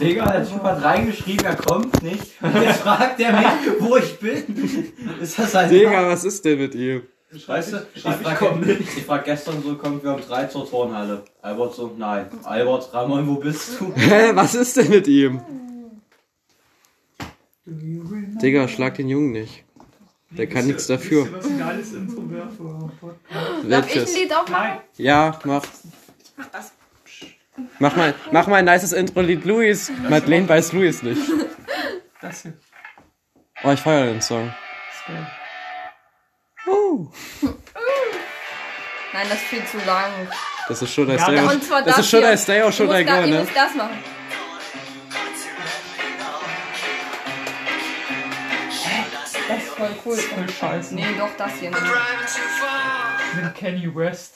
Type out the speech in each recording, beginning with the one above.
Digga, der Typ hat reingeschrieben, er kommt nicht. Und jetzt fragt er mich, wo ich bin. Ist das ein Digga, was ist denn mit ihm? Weißt du, ich frag, ich frag gestern so, kommt wir um drei zur Turnhalle. Albert so, nein. Albert, Ramon, wo bist du? Hä, was ist denn mit ihm? Digga, schlag den Jungen nicht. Der kann nichts dafür. Was ein geiles Intro wäre für. Darf ich ein? Lied auch machen? Nein, Ja, mach. Mach das. Mach mal, mach mal ein nices Intro-Lied, Luis. Madeleine weiß Luis nicht. das hier. Oh, ich feiere den Song. ist. Uh, Nein, das ist viel zu lang. das ist schon I Ja, Stay Ja, or- und zwar Das das ist schon. I Stay or Du Should musst I da- Go, ne? müsst das machen. Das ist voll cool. Voll scheiße. Nee, doch, das hier. nicht. Ich bin Kenny West.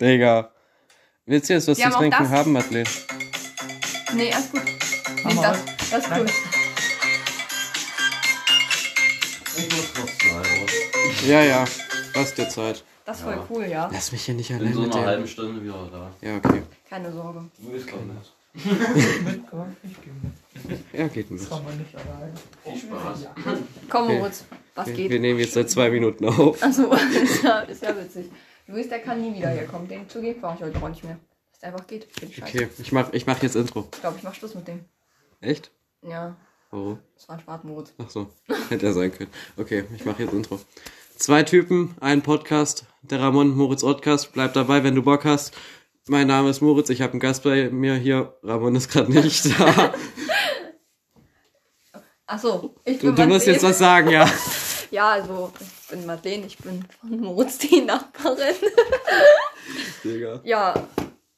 Digga. Willst du jetzt was zu trinken das. haben, Madeleine? Nee, alles gut. Nee, das, das ist cool. Ich muss zu Albert. Ja, ja. Lass dir Zeit. Das ist voll cool, ja. Lass mich hier nicht In allein so mit einer halben dem. Stunde wieder da. Ja, okay. Keine Sorge. Luis kommt nicht. Mit, komm, ich geh mit. Ja, geht mit. Das kann man nicht alleine. Viel Spaß. Komm, Okay. Moritz. Was Wir, geht? wir nehmen jetzt seit zwei Minuten auf. Achso, ist ja, ist ja witzig. Luis, der kann nie wieder hier kommen. Den zugeben brauche ich heute auch nicht mehr. Dass der einfach geht. Ich. Okay, ich mach, ich mach jetzt Intro. Ich glaube, ich mach Schluss mit dem. Echt? Ja, Warum? das war ein Spaß, Ach so, hätte er sein können. Okay, ich mache jetzt Intro. Zwei Typen, ein Podcast, der Ramon Moritz Podcast. Bleib dabei, wenn du Bock hast. Mein Name ist Moritz, ich habe einen Gast bei mir hier. Ramon ist gerade nicht da. Achso, ich Du, bin du musst Madeleine. jetzt was sagen, ja. Ja, also, ich bin Madeleine, ich bin von Moritz die Nachbarin. Digga. Ja,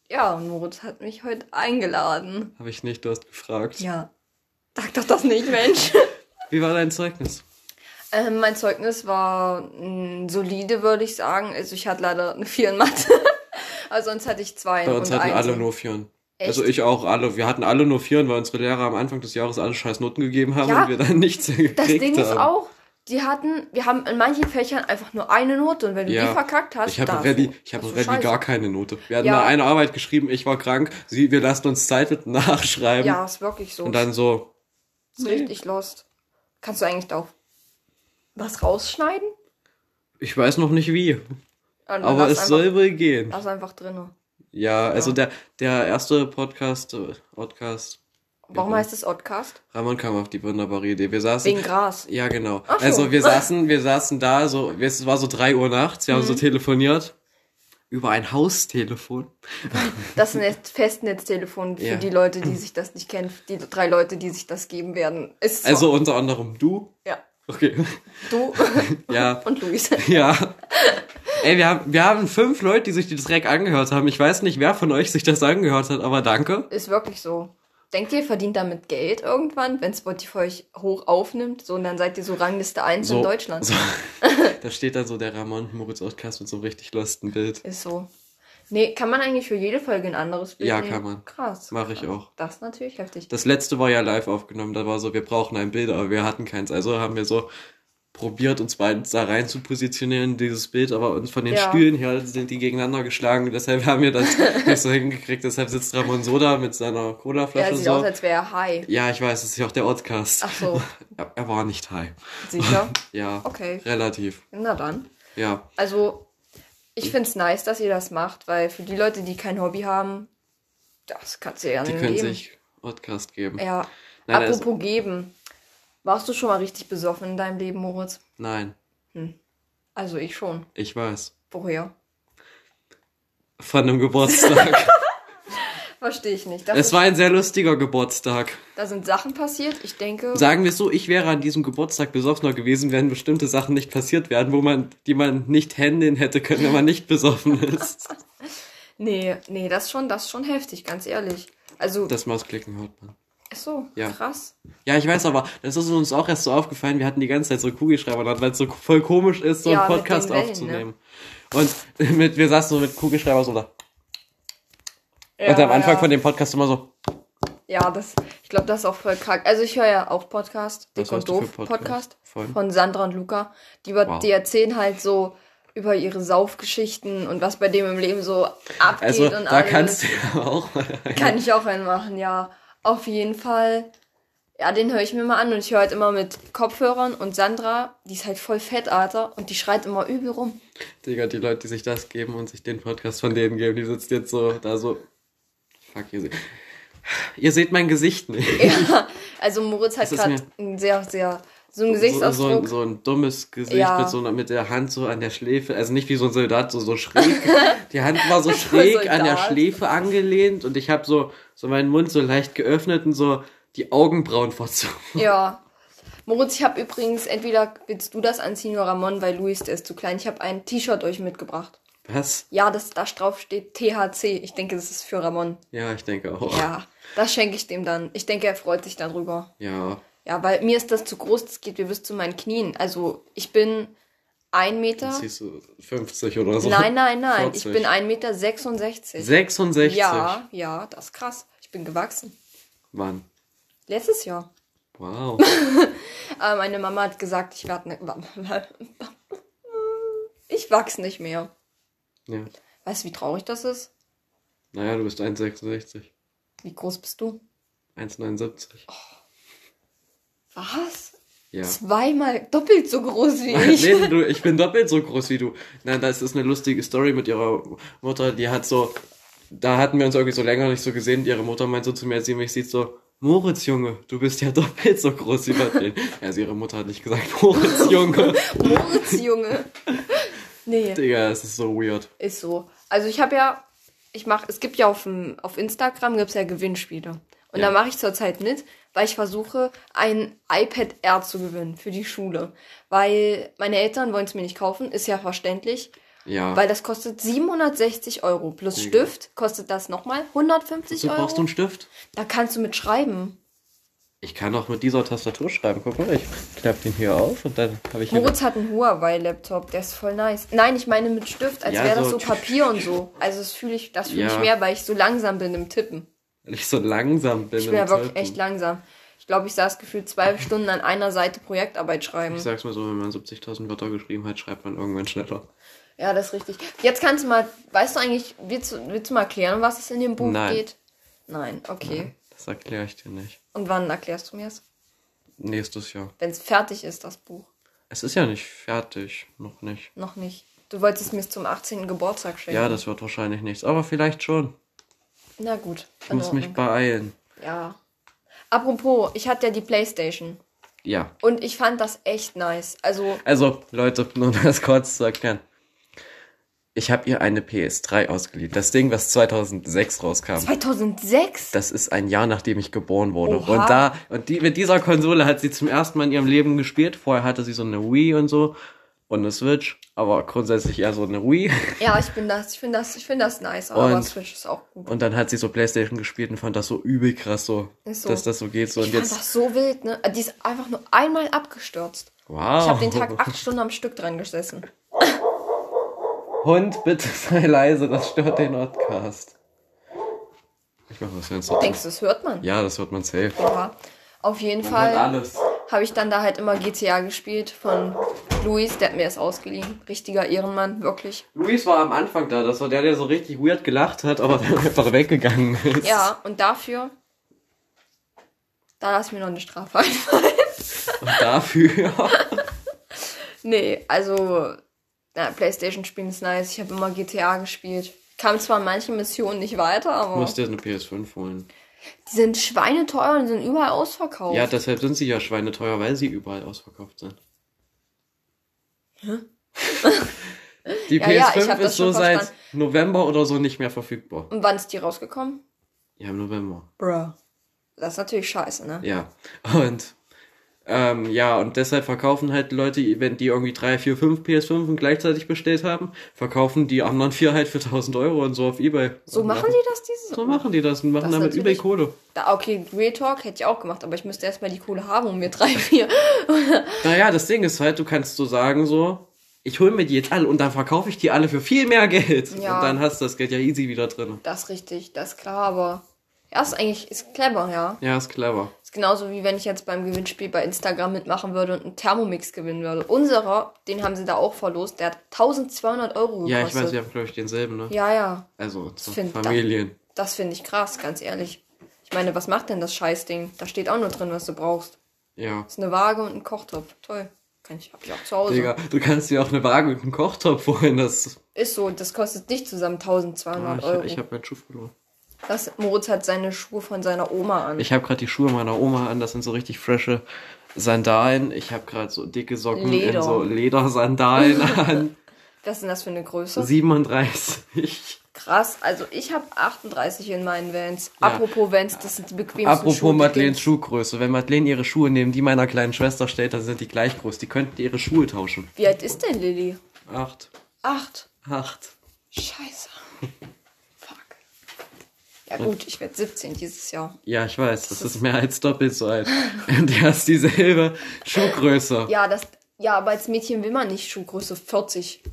ja, und Moritz hat mich heute eingeladen. Habe ich nicht, du hast gefragt. Ja, sag doch das nicht, Mensch. Wie war dein Zeugnis? ähm, mein Zeugnis war mh, solide, würde ich sagen. Also ich hatte leider eine 4 in Mathe. also sonst hatte ich zwei Bei uns hatten eins. alle nur Vieren. Echt? Also ich auch alle. Wir hatten alle nur Vieren, weil unsere Lehrer am Anfang des Jahres alle scheiß Noten gegeben haben Ja, und wir dann nichts gekriegt Das Ding haben. ist auch, die hatten, wir haben in manchen Fächern einfach nur eine Note und wenn du Ja. die verkackt hast, Ich habe du- ich habe Scheiße. gar keine Note. Wir hatten Ja. eine Arbeit geschrieben, ich war krank. Sie, wir lassen uns Zeit mit nachschreiben. Ja, ist wirklich so. Und dann so, ist richtig lost. Kannst du eigentlich da auch was rausschneiden? ich weiß noch nicht wie, Also aber es einfach, soll wohl gehen. Lass einfach drin. Ja, also der, der erste Podcast, äh, Podcast, Warum heißt es Oddcast? Ramon kam auf die wunderbare Idee. Wir saßen, Wegen Gras. ja genau. Ach so. Also wir saßen, wir saßen da, so, es war so drei Uhr nachts, wir haben Mhm. so telefoniert. Über ein Haustelefon. Das ist ein Festnetztelefon für Ja. die Leute, die sich das nicht kennen. Die drei Leute, die sich das geben werden. Ist so. Also unter anderem du. ja. Okay. Du Ja. und Luis. Ja. Ey, wir haben, wir haben fünf Leute, die sich die Dreck angehört haben. Ich weiß nicht, wer von euch sich das angehört hat, aber danke. Ist wirklich so. Denkt ihr, verdient damit Geld irgendwann, wenn Spotify euch hoch aufnimmt? So, und dann seid ihr so Rangliste 1 in Deutschland. So. Da steht dann so der Ramon Moritz Podcast mit so einem richtig lustigen Bild. Ist so. Nee, kann man eigentlich für jede Folge ein anderes Bild Ja, nehmen? kann man. Krass. Mache ich auch. Das ist natürlich heftig. Das letzte war ja live aufgenommen. Da war so, wir brauchen ein Bild, aber wir hatten keins. Also haben wir so probiert, uns beiden da rein zu positionieren dieses Bild, aber uns von den Ja. Stühlen her sind die gegeneinander geschlagen. Deshalb haben wir das nicht so hingekriegt. Deshalb sitzt Ramon so da mit seiner Ja, Colaflasche sieht so. aus, als wäre er high. Ja, ich weiß, das ist ja auch der Podcast. Ach so, Er, er war nicht high. sicher? Ja, Okay. relativ. Na dann. Ja. Also, ich find's nice, dass ihr das macht, weil für die Leute, die kein Hobby haben, das kannst du ja Die nicht können geben. sich Podcast geben. Ja. Nein, also- Apropos geben. Warst du schon mal richtig besoffen in deinem Leben, Moritz? Nein, Also ich schon. ich weiß. Woher? Von einem Geburtstag. Verstehe ich nicht. Das es war ein sehr lustiger Geburtstag. da sind Sachen passiert. Ich denke. Sagen wir es so, ich wäre an diesem Geburtstag besoffener gewesen, wenn bestimmte Sachen nicht passiert wären, wo man, die man nicht handeln hätte können, wenn man nicht besoffen ist. nee, nee, das ist schon, das schon heftig, ganz ehrlich. Also, Das Mausklicken hört man. Ist so Ja. krass. Ja, ich weiß aber, das ist uns auch erst so aufgefallen, wir hatten die ganze Zeit so Kugelschreiber dran, weil es so voll komisch ist, so Ja, einen Podcast Wellen, ne? aufzunehmen. Und mit, wir saßen so mit Kugelschreiber so da. Ja, und am Anfang von dem Podcast immer so, Ja, das, ich glaube, das ist auch voll krank. Also ich höre ja auch Podcast, Dick und Doof Podcast? Podcast, Von? Sandra und Luca. Die, über- Wow. die erzählen halt so über ihre Saufgeschichten und was bei dem im Leben so abgeht also und da alles. kannst du ja auch mal. Kann ich auch einen machen, ja. Auf jeden Fall, ja, den höre ich mir mal an und ich höre halt immer mit Kopfhörern und Sandra, die ist halt voll fett, Alter, und die schreit immer übel rum. Digga, die Leute, die sich das geben und sich den Podcast von denen geben, die sitzen jetzt so da so. Fuck, ihr seht. Ihr seht mein Gesicht nicht. Ja, also Moritz hat gerade einen sehr, sehr, so So, einen so, Gesichtsausdruck. ein, so ein dummes Gesicht Ja. mit, so, einer- mit der Hand so an der Schläfe. Also nicht wie so ein Soldat, so, so schräg. Die Hand war so schräg an der. Schläfe angelehnt und ich habe so, so meinen Mund so leicht geöffnet und so die Augenbrauen verzogen. Ja. Moritz, ich habe übrigens, entweder willst du das anziehen oder Ramon, weil Luis, der ist zu klein. Ich habe ein T-Shirt euch mitgebracht. Was? Ja, das da drauf steht THC. Ich denke, das ist für Ramon. Ja, ich denke auch. Ja, das schenke ich dem dann. Ich denke, er freut sich darüber. Ja. Ja, weil mir ist das zu groß, das geht mir bis zu meinen Knien. Also ich bin ein Meter. Siehst du 50 oder so? Nein, nein, nein. 40. Ich bin ein Meter 66. 66. Ja, ja, das ist krass. Ich bin gewachsen. Wann? Letztes Jahr. Wow. Aber meine Mama hat gesagt, ich werde ne Ich wachs nicht mehr. ja. Weißt du, wie traurig das ist? Naja, du bist 1,66. Wie groß bist du? 1,79. Was? Ja. Zweimal doppelt so groß wie ich. nee, du, ich bin doppelt so groß wie du. Nein, das ist eine lustige Story mit ihrer Mutter. Die hat so, da hatten wir uns irgendwie so länger nicht so gesehen. Ihre Mutter meint so zu mir, als sie mich sieht, so, Moritz, Junge, du bist ja doppelt so groß wie Martin. Also ihre Mutter hat nicht gesagt, Moritz, Junge. Moritz, Junge. Nee, Digga, es ist so weird. ist so. Also ich habe ja, ich mache, es gibt ja auf, dem, auf Instagram gibt's ja Gewinnspiele. Und Ja. da mache ich zurzeit mit, weil ich versuche, ein iPad Air zu gewinnen für die Schule. Weil meine Eltern wollen es mir nicht kaufen, ist ja verständlich. Ja. Weil das kostet 760 Euro. Plus Digga. Stift kostet das nochmal 150 du Euro. brauchst du einen Stift? da kannst du mit schreiben. Ich kann auch mit dieser Tastatur schreiben. Guck mal, ich klappe den hier auf und dann habe ich Moritz hat einen Huawei-Laptop, der ist voll nice. Nein, ich meine mit Stift, als Ja, wäre das so- so Papier und so. Also das fühle ich, das fühle Ja. ich mehr, weil ich so langsam bin im Tippen. Weil ich so langsam bin. Ich bin ja wirklich echt langsam. Ich glaube, ich saß gefühlt zwei Stunden an einer Seite Projektarbeit schreiben. Ich sag's mal so, wenn man 70.000 Wörter geschrieben hat, schreibt man irgendwann schneller. Ja, das ist richtig. Jetzt kannst du mal, weißt du eigentlich, willst du, willst du mal erklären, was es in dem Buch Nein. geht? Nein, okay. Das erkläre ich dir nicht. Und wann erklärst du mir es? Nächstes Jahr. Wenn es fertig ist, das Buch. Es ist ja nicht fertig. Noch nicht. Noch nicht. Du wolltest mir es zum 18. Geburtstag schenken. Ja, das wird wahrscheinlich nichts. Aber vielleicht schon. Na gut. Ich muss mich beeilen. Ja. Apropos, ich hatte ja die Playstation. Ja. Und ich fand das echt nice. Also, Also, Leute, nur um das kurz zu erklären. Ich habe ihr eine PS3 ausgeliehen. Das Ding, was 2006 rauskam. 2006? Das ist ein Jahr, nachdem ich geboren wurde. Oha. Und da, und die, mit dieser Konsole hat sie zum ersten Mal in ihrem Leben gespielt. Vorher hatte sie so eine Wii und so. Und eine Switch. Aber grundsätzlich eher so eine Wii. Ja, ich bin das, ich finde das, ich finde das nice, aber Und- Switch ist auch gut. Und dann hat sie so Playstation gespielt und fand das so übel krass so, so. dass das so geht. So. ich Und fand jetzt, das so wild, ne? Die ist einfach nur einmal abgestürzt. wow. Ich habe den Tag acht Stunden am Stück dran gesessen. Hund, bitte sei leise, das stört den Podcast. Ich mach was Fenster. zu. Denkst du, das hört man? Ja, das hört man safe. Ja. Auf jeden Man Fall habe ich dann da halt immer GTA gespielt von Luis, der hat mir das ausgeliehen. Richtiger Ehrenmann, wirklich. Luis war am Anfang da, das war der, der so richtig weird gelacht hat, aber dann einfach weggegangen ist. Ja, und dafür, da lass mir noch eine Strafe einfallen. Und dafür. Nee, also, na, Playstation spielen ist nice. Ich habe immer GTA gespielt. Kam zwar in manchen Missionen nicht weiter, Du aber musst dir eine PS5 holen. die sind schweineteuer und sind überall ausverkauft. Ja, deshalb sind sie ja schweineteuer, weil sie überall ausverkauft sind. Die Ja, ja, ich PS5 hab das ist so schon seit verstanden. November oder so nicht mehr verfügbar. und wann ist die rausgekommen? Ja, im November. Bruh. Das ist natürlich scheiße, ne? Ja. Und ähm, ja, und deshalb verkaufen halt Leute, wenn die irgendwie drei, vier, fünf PS5 gleichzeitig bestellt haben, verkaufen die anderen vier halt für 1000 Euro und so auf Ebay. So machen die das diese? So machen die das und machen Das damit Ebay Kohle. Da, okay, Real Talk hätte ich auch gemacht, aber ich müsste erstmal die Kohle haben, um mir drei, vier. Naja, das Ding ist halt, du kannst so sagen so, ich hole mir die jetzt alle und dann verkaufe ich die alle für viel mehr Geld. Ja. Und dann hast du das Geld ja easy wieder drin. Das ist richtig, das ist klar, aber. Ja, ist eigentlich ist clever, ja. Ja, ist clever. Ist genauso wie wenn ich jetzt beim Gewinnspiel bei Instagram mitmachen würde und einen Thermomix gewinnen würde. Unserer, den haben sie da auch verlost, der hat 1200 Euro gekostet. Ja, ich weiß, wir haben, glaube ich, denselben, ne? Ja, ja. Also, so find- Familien. Das finde ich krass, ganz ehrlich. Ich meine, was macht denn das Scheißding? Da steht auch nur drin, was du brauchst. Ja. Das ist eine Waage und ein Kochtopf. Toll. Kann ich, hab ich auch zu Hause. Digga, du kannst dir auch eine Waage und einen Kochtopf holen. Das, Ist so, das kostet nicht zusammen ah, 1200 Euro. ich, ich habe meinen Schuh verloren. Das, Moritz hat seine Schuhe von seiner Oma an. Ich habe gerade die Schuhe meiner Oma an. Das sind so richtig frische Sandalen. Ich habe gerade so dicke Socken Leder. in so Ledersandalen an. Was ist denn das für eine Größe? 37. Krass, also ich habe 38 in meinen Vans. Ja. Apropos Vans, das sind die bequemsten Apropos Schuhe. die Madeleines. Schuhgröße. Wenn Madeleine ihre Schuhe neben die meiner kleinen Schwester stellt, dann sind die gleich groß. Die könnten ihre Schuhe tauschen. Wie alt ist denn Lilly? Acht. Acht. Acht. Scheiße. Ja gut, ich werde 17 dieses Jahr. Ja, ich weiß. Das ist mehr als doppelt so alt. Und du hast dieselbe Schuhgröße. Ja, das, ja, aber als Mädchen will man nicht Schuhgröße 40.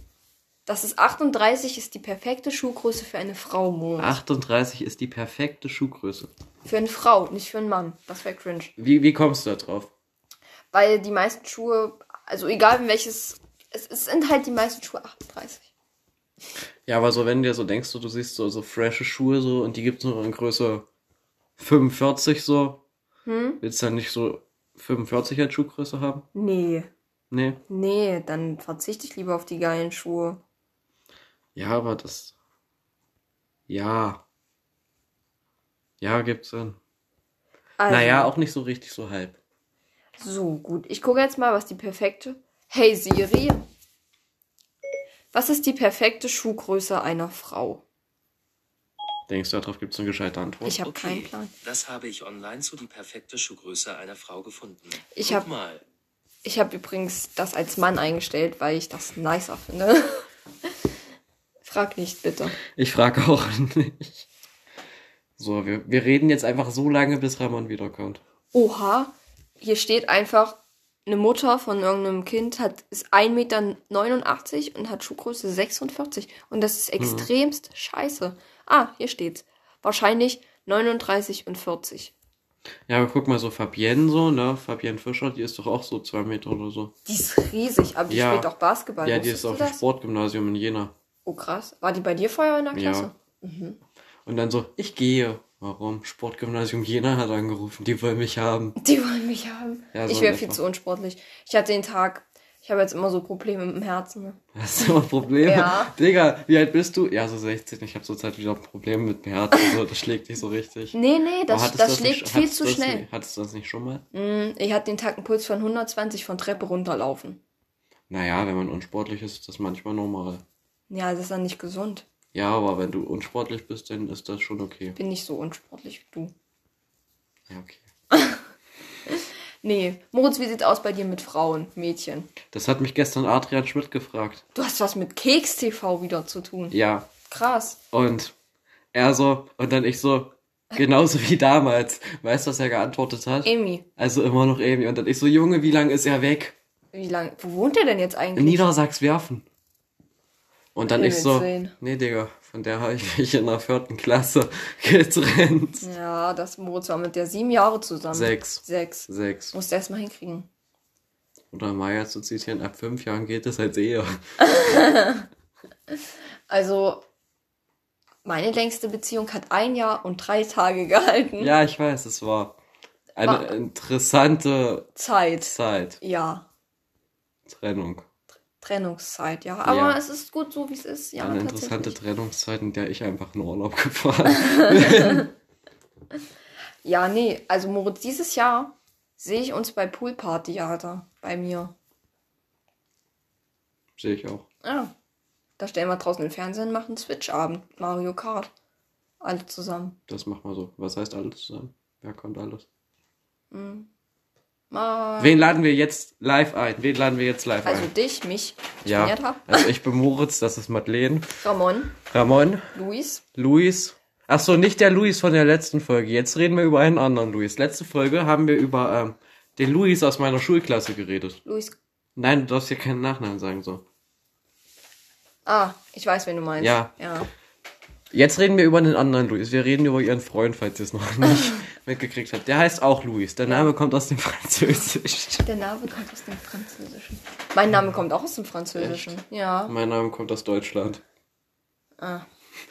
Das ist 38 ist die perfekte Schuhgröße für eine Frau, Moritz. 38 ist die perfekte Schuhgröße. Für eine Frau, nicht für einen Mann. Das wäre cringe. Wie, wie kommst du da drauf? Weil die meisten Schuhe, also egal in welches, es, es sind halt die meisten Schuhe 38. Ja, aber so, wenn du dir so denkst, so, du siehst so, so frische Schuhe so und die gibt's nur in Größe 45 so. Hm? Willst du dann nicht so 45 als Schuhgröße haben? Nee. Nee. Nee, dann verzichte ich lieber auf die geilen Schuhe. Ja, aber das. Ja. Ja, gibt's Sinn. Also, Naja, auch nicht so richtig so halb. So, gut. Ich gucke jetzt mal, was die perfekte. Hey Siri. Was ist die perfekte Schuhgröße einer Frau? Denkst du, darauf gibt's eine gescheite Antwort? Ich habe keinen Plan. Das habe ich online zu die perfekte Schuhgröße einer Frau gefunden. Ich Guck hab- mal. Ich habe übrigens das als Mann eingestellt, weil ich das nicer finde. Frag nicht, bitte. Ich frage auch nicht. So, wir, wir reden jetzt einfach so lange, bis Ramon wiederkommt. Oha, hier steht einfach, eine Mutter von irgendeinem Kind hat, ist 1,89 Meter und hat Schuhgröße 46. Und das ist extremst scheiße. Ah, hier steht's. Wahrscheinlich 39 und 40. Ja, aber guck mal, so Fabienne so, ne? Fabienne Fischer, die ist doch auch so zwei Meter oder so. Die ist riesig, aber die Ja. spielt auch Basketball. ja, die ist auf dem? Sportgymnasium in Jena. Oh krass. War die bei dir vorher in der Ja. Klasse? Und dann so, ich gehe. Warum? Sportgymnasium Jena hat angerufen, die wollen mich haben. Die wollen mich haben. Ja, so ich wäre viel zu unsportlich. Ich hatte den Tag, ich habe jetzt immer so Probleme mit dem Herzen. Ne? Hast du immer Probleme? Ja. Digga, wie alt bist du? Ja, so 16. Ich habe zurzeit wieder Probleme mit dem Herzen. So, das schlägt nicht so richtig. Nee, nee, das, das du schlägt nicht- viel zu das schnell. Nicht, hattest du das nicht schon mal? Mm, Ich hatte den Tag einen Puls von 120 von Treppe runterlaufen. Naja, wenn man unsportlich ist, ist das manchmal normal. Ja, das ist dann nicht gesund. Ja, aber wenn du unsportlich bist, dann ist das schon okay. Bin nicht so unsportlich wie du. Ja, okay. Nee, Moritz, wie sieht's aus bei dir mit Frauen, Mädchen? Das hat mich gestern Adrian Schmidt gefragt. Du hast was mit Keks TV wieder zu tun. Ja, Krass. und er so, und dann ich so, genauso wie damals. Weißt du, was er geantwortet hat? Amy, Also immer noch Amy. Und dann ich so, Junge, wie lange ist er weg? wie lang, wo wohnt er denn jetzt In eigentlich? Niedersachswerfen. Und dann ich so, Willen. nee, Digga, von der habe ich mich in der vierten Klasse getrennt. Ja, das Moritz war mit der sieben Jahre zusammen. Sechs. Sechs. Sechs. Musst du erst mal hinkriegen. Oder Maya zu zitieren, ab fünf Jahren geht es als Ehe. Also, meine längste Beziehung hat ein Jahr und drei Tage gehalten. Ja, ich weiß, es war eine War- interessante Zeit. Zeit. Ja. Trennung. Trennungszeit, ja. Aber Ja. es ist gut so, wie es ist. Ja, eine interessante. Trennungszeit, in der ich einfach in Urlaub gefahren Ja, nee, also Moritz, dieses Jahr sehe ich uns bei Poolparty, Alter. Bei mir. Sehe ich auch. Ja. Da stellen wir draußen den Fernseher und machen Switch-Abend. Mario Kart. Alle zusammen. Das machen wir so. Was heißt alles zusammen? Wer kommt alles? Mal. Wen laden wir jetzt live ein? Wen laden wir jetzt live Also ein? dich, mich. Ich Ja, bin also ich bin Moritz, das ist Madeleine. Ramon, Ramon, Luis. Luis. Ach so, nicht der Luis von der letzten Folge. Jetzt reden wir über einen anderen Luis. Letzte Folge haben wir über ähm, den Luis aus meiner Schulklasse geredet. Luis. Nein, du darfst hier keinen Nachnamen sagen so. Ah, ich weiß, wen du meinst. Ja. Ja. Jetzt reden wir über den anderen Luis. Wir reden über ihren Freund, falls ihr es noch nicht mitgekriegt habt. Der heißt auch Luis. Der Name kommt aus dem Französisch. Der Name kommt aus dem Französischen. Mein Name kommt auch aus dem Französischen. Ja. Mein Name kommt aus Deutschland. Ah.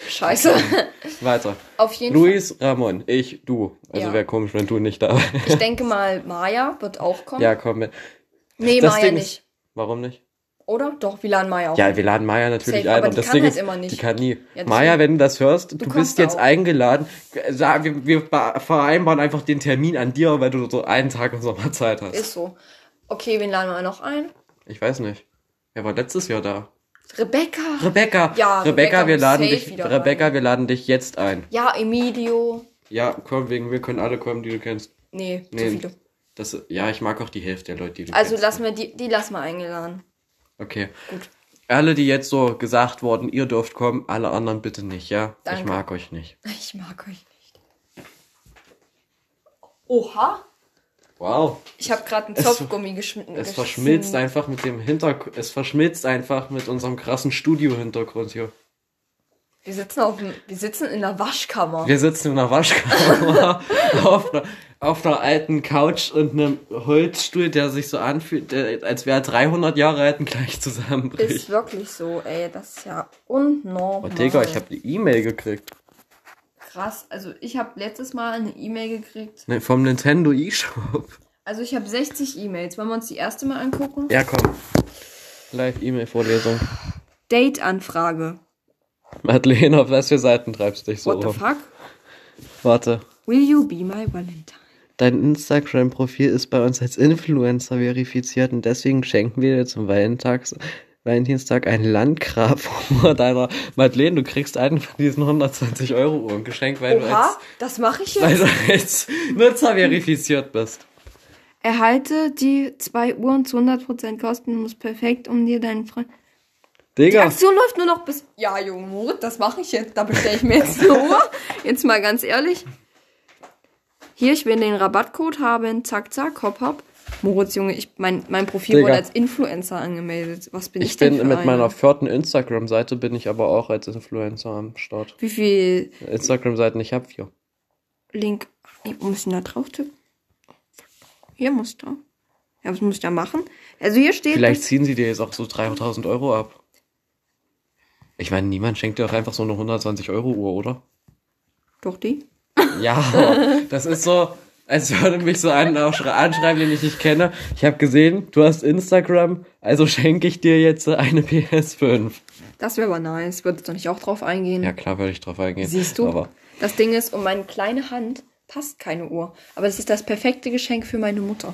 Scheiße. Weiter. Auf jeden Luis, Ramon, ich, du. Also Ja. wäre komisch, wenn du nicht da wärst. Fall. Ich denke mal, Maya wird auch kommen. Ja, komm mit. nee, das Maya Ding nicht. Ist, warum nicht? Oder? Doch, wir laden Maya auch. Ja, wir laden Maya natürlich Safe, ein. aber und die das kann Ding halt ist, immer nicht. die kann nie. Ja, Maya, wenn du das hörst, du, Du bist jetzt auch. eingeladen. Sag, Wir, wir ba- vereinbaren einfach den Termin an dir, weil du so einen Tag im Sommer Zeit hast. Ist so. Okay, wen laden wir noch ein? Ich weiß nicht. Wer war letztes Jahr da? Rebecca. Rebecca. Ja, Rebecca, Rebecca wir laden dich. Rebecca, wir laden dich jetzt ein. ja, Emilio. Ja, komm, wegen wir können alle kommen, die du kennst. Nee, Nee. zu viele. Das, ja, ich mag auch die Hälfte der Leute, die du Also kennst. lassen wir die, die lassen wir eingeladen. Okay. Gut. Alle, die jetzt so gesagt wurden, ihr dürft kommen, alle anderen bitte nicht, ja? Danke. Ich mag euch nicht. Ich mag euch nicht. Oha. Wow. Ich habe gerade einen Zopfgummi geschnitten. Es verschmilzt einfach mit dem Hintergrund, es verschmilzt einfach mit unserem krassen Studio-Hintergrund hier. Wir sitzen, auf wir sitzen in der Waschkammer. Wir sitzen in einer Waschkammer auf, einer, auf einer alten Couch und einem Holzstuhl, der sich so anfühlt, der, als wäre er 300 Jahre alt und gleich zusammenbricht. Ist wirklich so, ey. Das ist ja unnormal. Oh, Digga, ich habe eine E-Mail gekriegt. Krass. Also ich habe letztes Mal eine E-Mail gekriegt. Ne, vom Nintendo eShop. Also ich habe 60 E-Mails. Wollen wir uns die erste mal angucken? Ja, komm. Live-E-Mail-Vorlesung. Date-Anfrage. Madeleine, auf was für Seiten treibst du dich so What the fuck? Warte. Will you be my Valentine? Dein Instagram-Profil ist bei uns als Influencer verifiziert und deswegen schenken wir dir zum Valentinstags, Valentinstag ein Landgrab vor deiner Madeleine. Du kriegst einen von diesen 120 Euro Uhren geschenkt, weil, du Oha, als, das mache ich weil jetzt. du als Nutzer verifiziert bist. Erhalte die zwei Uhren zu 100% kostenlos perfekt, um dir deinen Freund... Die Digga, Aktion läuft nur noch bis... Ja, Junge, Moritz, das mache ich jetzt. Da bestelle ich mir jetzt eine Uhr. Jetzt mal ganz ehrlich. Hier, ich will den Rabattcode haben. Zack, zack, hopp, hopp. Moritz, Junge, ich, mein, mein Profil Digga. wurde als Influencer angemeldet. Was bin ich, ich denn bin für mit eine? meiner vierten Instagram-Seite bin ich aber auch als Influencer am Start. Wie viel Instagram-Seiten, ich habe vier. Link... Ich muss ich da drauf tippen? Hier muss da. Ja, was muss ich da machen? Also hier steht... Vielleicht ziehen sie dir jetzt auch so 3000 Euro ab. Ich meine, niemand schenkt dir auch einfach so eine 120 Euro Uhr, oder? Doch die? Ja, das ist so, als würde mich so einen anschreiben, den ich nicht kenne. Ich habe gesehen, du hast Instagram, also schenke ich dir jetzt eine PS5. Das wäre aber nice. Würdest du nicht auch drauf eingehen? Ja, klar würde ich drauf eingehen. Siehst du? Aber Das Ding ist, um meine kleine Hand passt keine Uhr. Aber das ist das perfekte Geschenk für meine Mutter.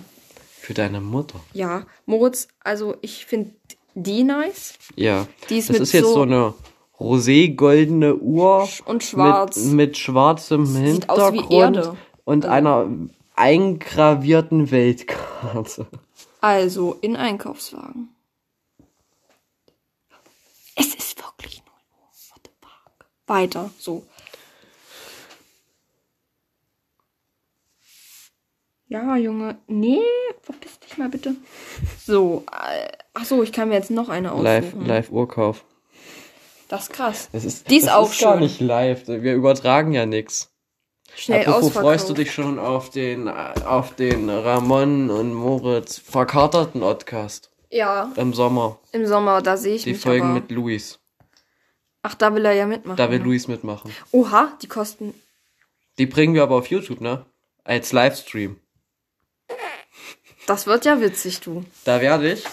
für deine Mutter. Ja, Moritz, also ich finde die nice. Ja. Die ist das mit ist jetzt so- so, eine rosé-goldene Uhr. und schwarz. Mit, mit schwarzem Sieht Hintergrund Erde. Also und einer eingravierten Weltkarte. Also in Einkaufswagen. Es ist wirklich 0 Uhr. What the fuck? Weiter, so. Ja, Junge. Nee, verpiss dich mal bitte. So, äh, ach so, ich kann mir jetzt noch eine Live, aussuchen. live Uhrkauf. Das ist krass. Das ist, Die ist das auch ist gar schön. nicht live. Wir übertragen ja nichts. Schnell Apropos, ausverkauft. freust du dich schon auf den, auf den Ramon und Moritz verkaterten Podcast Ja, im Sommer? im Sommer, da sehe ich Die mich Folgen aber. mit Luis. Ach, da will er ja mitmachen. Da will ne? Luis mitmachen. Oha, die kosten. Die bringen wir aber auf YouTube, ne? Als Livestream. Das wird ja witzig, du. Da werde ich,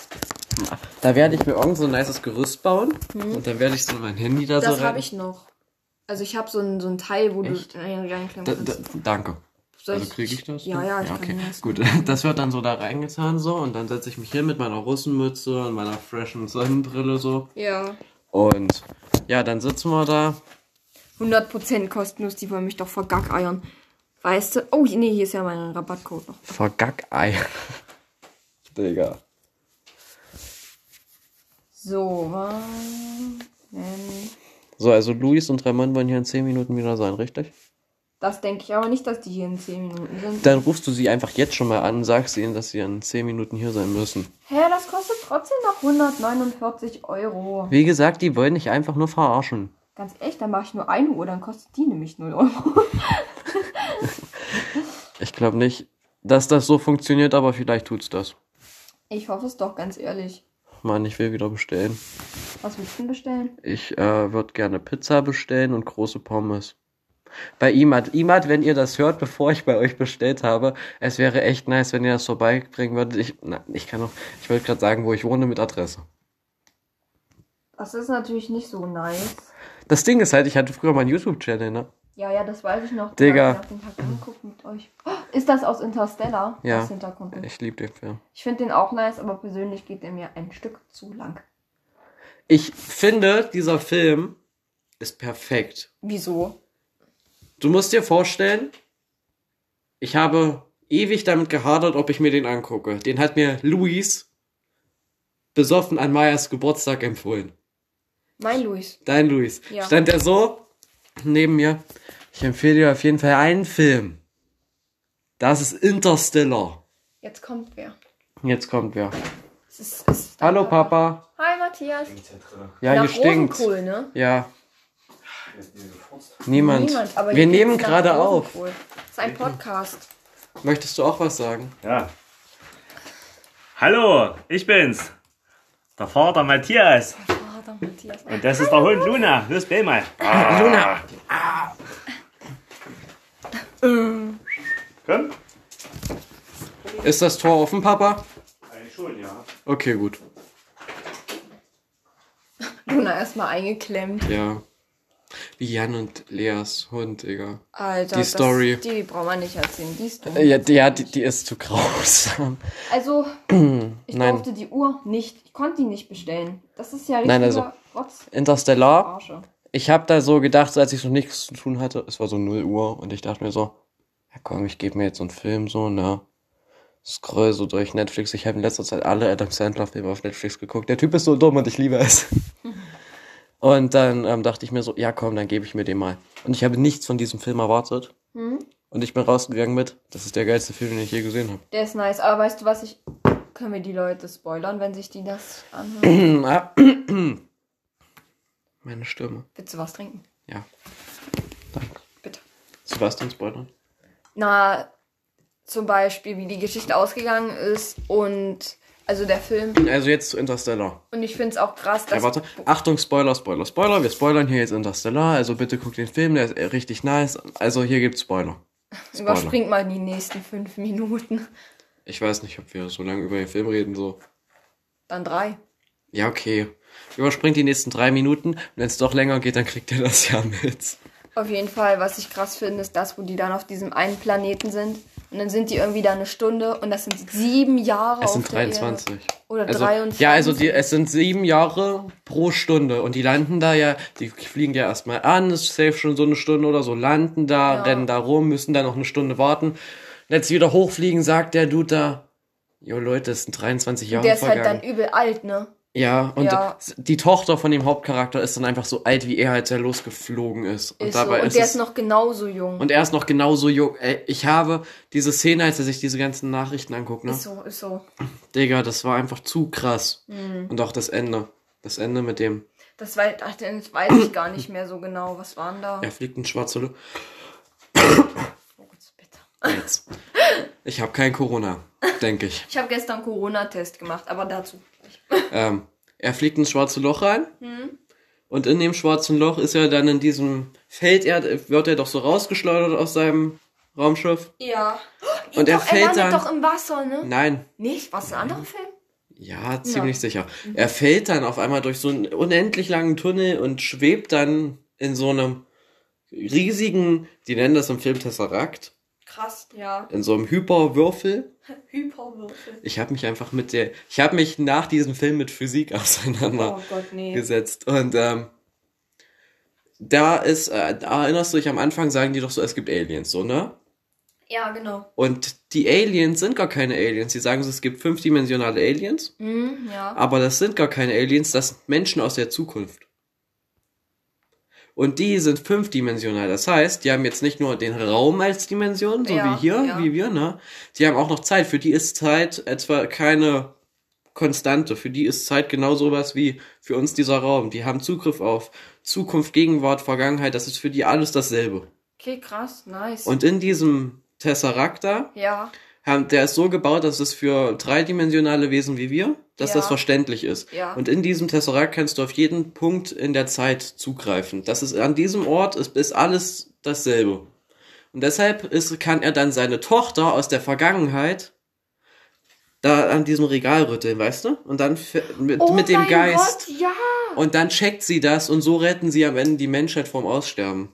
da werde ich mir irgend so ein nices Gerüst bauen und dann werde ich so mein Handy da so Mhm. Das habe ich noch. Also ich habe so ein, so ein Teil, wo Echt? du rein- reinklemmen Da, kannst. da, danke. Soll Also kriege ich das? Ja, ja, ich ja kann okay. das Gut, das wird dann so da reingetan so und dann setze ich mich hin mit meiner Russenmütze und meiner freshen Sonnenbrille so. Ja. Und ja, dann sitzen wir da. 100% kostenlos, die wollen mich doch vergackeiern. Weißt du? Oh, nee, hier ist ja mein Rabattcode noch. Vergackei. Digga. So, ähm, So, also Luis und Ramon wollen hier in 10 Minuten wieder sein, richtig? das denke ich aber nicht, dass die hier in 10 Minuten sind. Dann rufst du sie einfach jetzt schon mal an und sagst ihnen, dass sie in 10 Minuten hier sein müssen. Hä, das kostet trotzdem noch 149 Euro. Wie gesagt, die wollen dich einfach nur verarschen. Ganz echt, dann mache ich nur eine Uhr, dann kostet die nämlich 0 Euro. Ich glaube nicht, dass das so funktioniert, aber vielleicht tut's das. Ich hoffe es doch, ganz ehrlich. Mann, ich will wieder bestellen. Was willst du denn bestellen? Ich äh, würde gerne Pizza bestellen und große Pommes. Bei Imad. Imad, wenn ihr das hört, bevor ich bei euch bestellt habe, es wäre echt nice, wenn ihr das vorbeibringen würdet. Ich, na, ich kann noch, ich wollte gerade sagen, wo ich wohne mit Adresse. Das ist natürlich nicht so nice. Das Ding ist halt, ich hatte früher mal einen YouTube-Channel, ne? Ja, ja, das weiß ich noch. Digga. Ich den Tag angeguckt mit euch. Oh, ist das aus Interstellar? Ja. Das Hintergrund. Ich liebe den Film. Ich finde den auch nice, aber persönlich geht der mir ein Stück zu lang. Ich finde, dieser Film ist perfekt. Wieso? Du musst dir vorstellen, ich habe ewig damit gehadert, ob ich mir den angucke. Den hat mir Luis besoffen an Mayas Geburtstag empfohlen. Mein Luis. Dein Luis. Ja. Stand er so neben mir. Ich empfehle dir auf jeden Fall einen Film. Das ist Interstellar. Jetzt kommt wer. Jetzt kommt wer. Es ist, es ist Hallo Papa. Hi Matthias. Ja, Nach hier stinkt's. Rosenkohl, ne? Ja. Niemand. Niemand, aber Wir hier nehmen nach gerade auf. Rosenkohl. Das ist ein Podcast. Möchtest du auch was sagen? Ja. Hallo, ich bin's. Der Vater Matthias. Vater Matthias. Und das ist der Hund Luna. Los, bell mal. Luna. Komm. Ist das Tor offen, Papa? Eigentlich schon, ja. Okay, gut. Luna erstmal eingeklemmt. Ja. Wie Jan und Leas Hund, Digga. Alter, Die das- Story. Die, die brauchen wir nicht erzählen. Die ist dumm. Ja, die, ja, die, die ist zu grausam. Also, ich Nein. durfte die Uhr nicht, ich konnte die nicht bestellen. Das ist ja richtiger Nein, also- Rotz. Interstellar. Verarsche. Ich habe da so gedacht, als ich noch nichts zu tun hatte, es war so 0 Uhr und ich dachte mir so, ja komm, ich gebe mir jetzt so einen Film so, ne? Scroll so durch Netflix. Ich habe in letzter Zeit alle Adam Sandler Filme auf Netflix geguckt. Der Typ ist so dumm und ich liebe es. Und dann ähm, dachte ich mir so, ja komm, dann gebe ich mir den mal. Und ich habe nichts von diesem Film erwartet. Und ich bin rausgegangen mit, das ist der geilste Film, den ich je gesehen habe. Der ist nice, aber weißt du was, ich... Können wir die Leute spoilern, wenn sich die das anhören? Meine Stimme. Willst du was trinken? Ja. Danke. Bitte. Sebastian Spoiler. Na, zum Beispiel, wie die Geschichte ausgegangen ist und... Also der Film. Also jetzt zu Interstellar. Und ich finde es auch krass, dass... Ja, warte. Achtung, Spoiler, Spoiler, Spoiler. Wir spoilern hier jetzt Interstellar. Also bitte guckt den Film, der ist äh, richtig nice. Also hier gibt's Spoiler. Spoiler. Überspringt mal die nächsten fünf Minuten. Ich weiß nicht, ob wir so lange über den Film reden, so. Dann drei. Ja, okay. Überspringt die nächsten drei Minuten. Und wenn es doch länger geht, dann kriegt ihr das ja mit. Auf jeden Fall, was ich krass finde, ist das, wo die dann auf diesem einen Planeten sind. Und dann sind die irgendwie da eine Stunde und das sind sieben Jahre Es auf sind der 23. Erde. Oder Also, 23. ja, also die, es sind sieben Jahre pro Stunde und die landen da ja, die fliegen ja erstmal an, ist safe schon so eine Stunde oder so, landen da, Ja. rennen da rum, müssen da noch eine Stunde warten. Jetzt wieder hochfliegen, sagt der Dude da, jo Leute, es sind 23 Jahre Der ist halt vergangen. dann übel alt, ne? Ja, und Ja. die Tochter von dem Hauptcharakter ist dann einfach so alt, wie er, als er losgeflogen ist. Und Ist so. dabei Und ist der ist noch genauso jung. und er ist noch genauso jung. Ey, ich habe diese Szene, als er sich diese ganzen Nachrichten anguckt, ne? Ist so, ist so. Digga, das war einfach zu krass. Mhm. Und auch das Ende. Das Ende mit dem, Das weiß, ach, das weiß ich gar nicht mehr so genau. Was waren da? er fliegt in schwarze Luft. Moritz, bitte. Jetzt. Ich habe kein Corona, denke ich. Ich habe gestern Corona-Test gemacht, aber dazu. Ähm, er fliegt ins schwarze Loch rein. Hm? Und in dem schwarzen Loch ist er dann in diesem Feld, er, wird er doch so rausgeschleudert aus seinem Raumschiff. Ja. Und er doch, fällt er landet dann- doch im Wasser, ne? Nein, Nicht? Was, ein anderer Film? ja, ziemlich sicher. Er fällt dann auf einmal durch so einen unendlich langen Tunnel und schwebt dann in so einem riesigen, die nennen das im Film Tesseract, Krass, ja. in so einem Hyperwürfel. Hyperwürfel. Ich habe mich einfach mit der, ich habe mich nach diesem Film mit Physik auseinander Oh Gott, nee. gesetzt und ähm, da ist, äh, da erinnerst du dich am Anfang sagen die doch so, es gibt Aliens, so ne? Ja, genau. Und die Aliens sind gar keine Aliens. Die sagen so, es gibt fünfdimensionale Aliens, Mhm, ja. aber das sind gar keine Aliens, das sind Menschen aus der Zukunft. Und die sind fünfdimensional. Das heißt, die haben jetzt nicht nur den Raum als Dimension, so Ja, wie hier, ja. wie wir, ne? Die haben auch noch Zeit. Für die ist Zeit etwa keine Konstante. Für die ist Zeit genau sowas wie für uns dieser Raum. Die haben Zugriff auf Zukunft, Gegenwart, Vergangenheit. Das ist für die alles dasselbe. Okay, krass, nice. Und in diesem Tesseract da ja. Haben, der ist so gebaut, dass es für dreidimensionale Wesen wie wir, dass Ja. das verständlich ist. Ja. Und in diesem Tesseract kannst du auf jeden Punkt in der Zeit zugreifen. Das ist an diesem Ort ist, ist alles dasselbe. Und deshalb ist, kann er dann seine Tochter aus der Vergangenheit da an diesem Regal rütteln, weißt du? Und dann mit, Oh mit dem Geist. Gott, ja. Und dann checkt sie das und so retten sie am Ende die Menschheit vom Aussterben.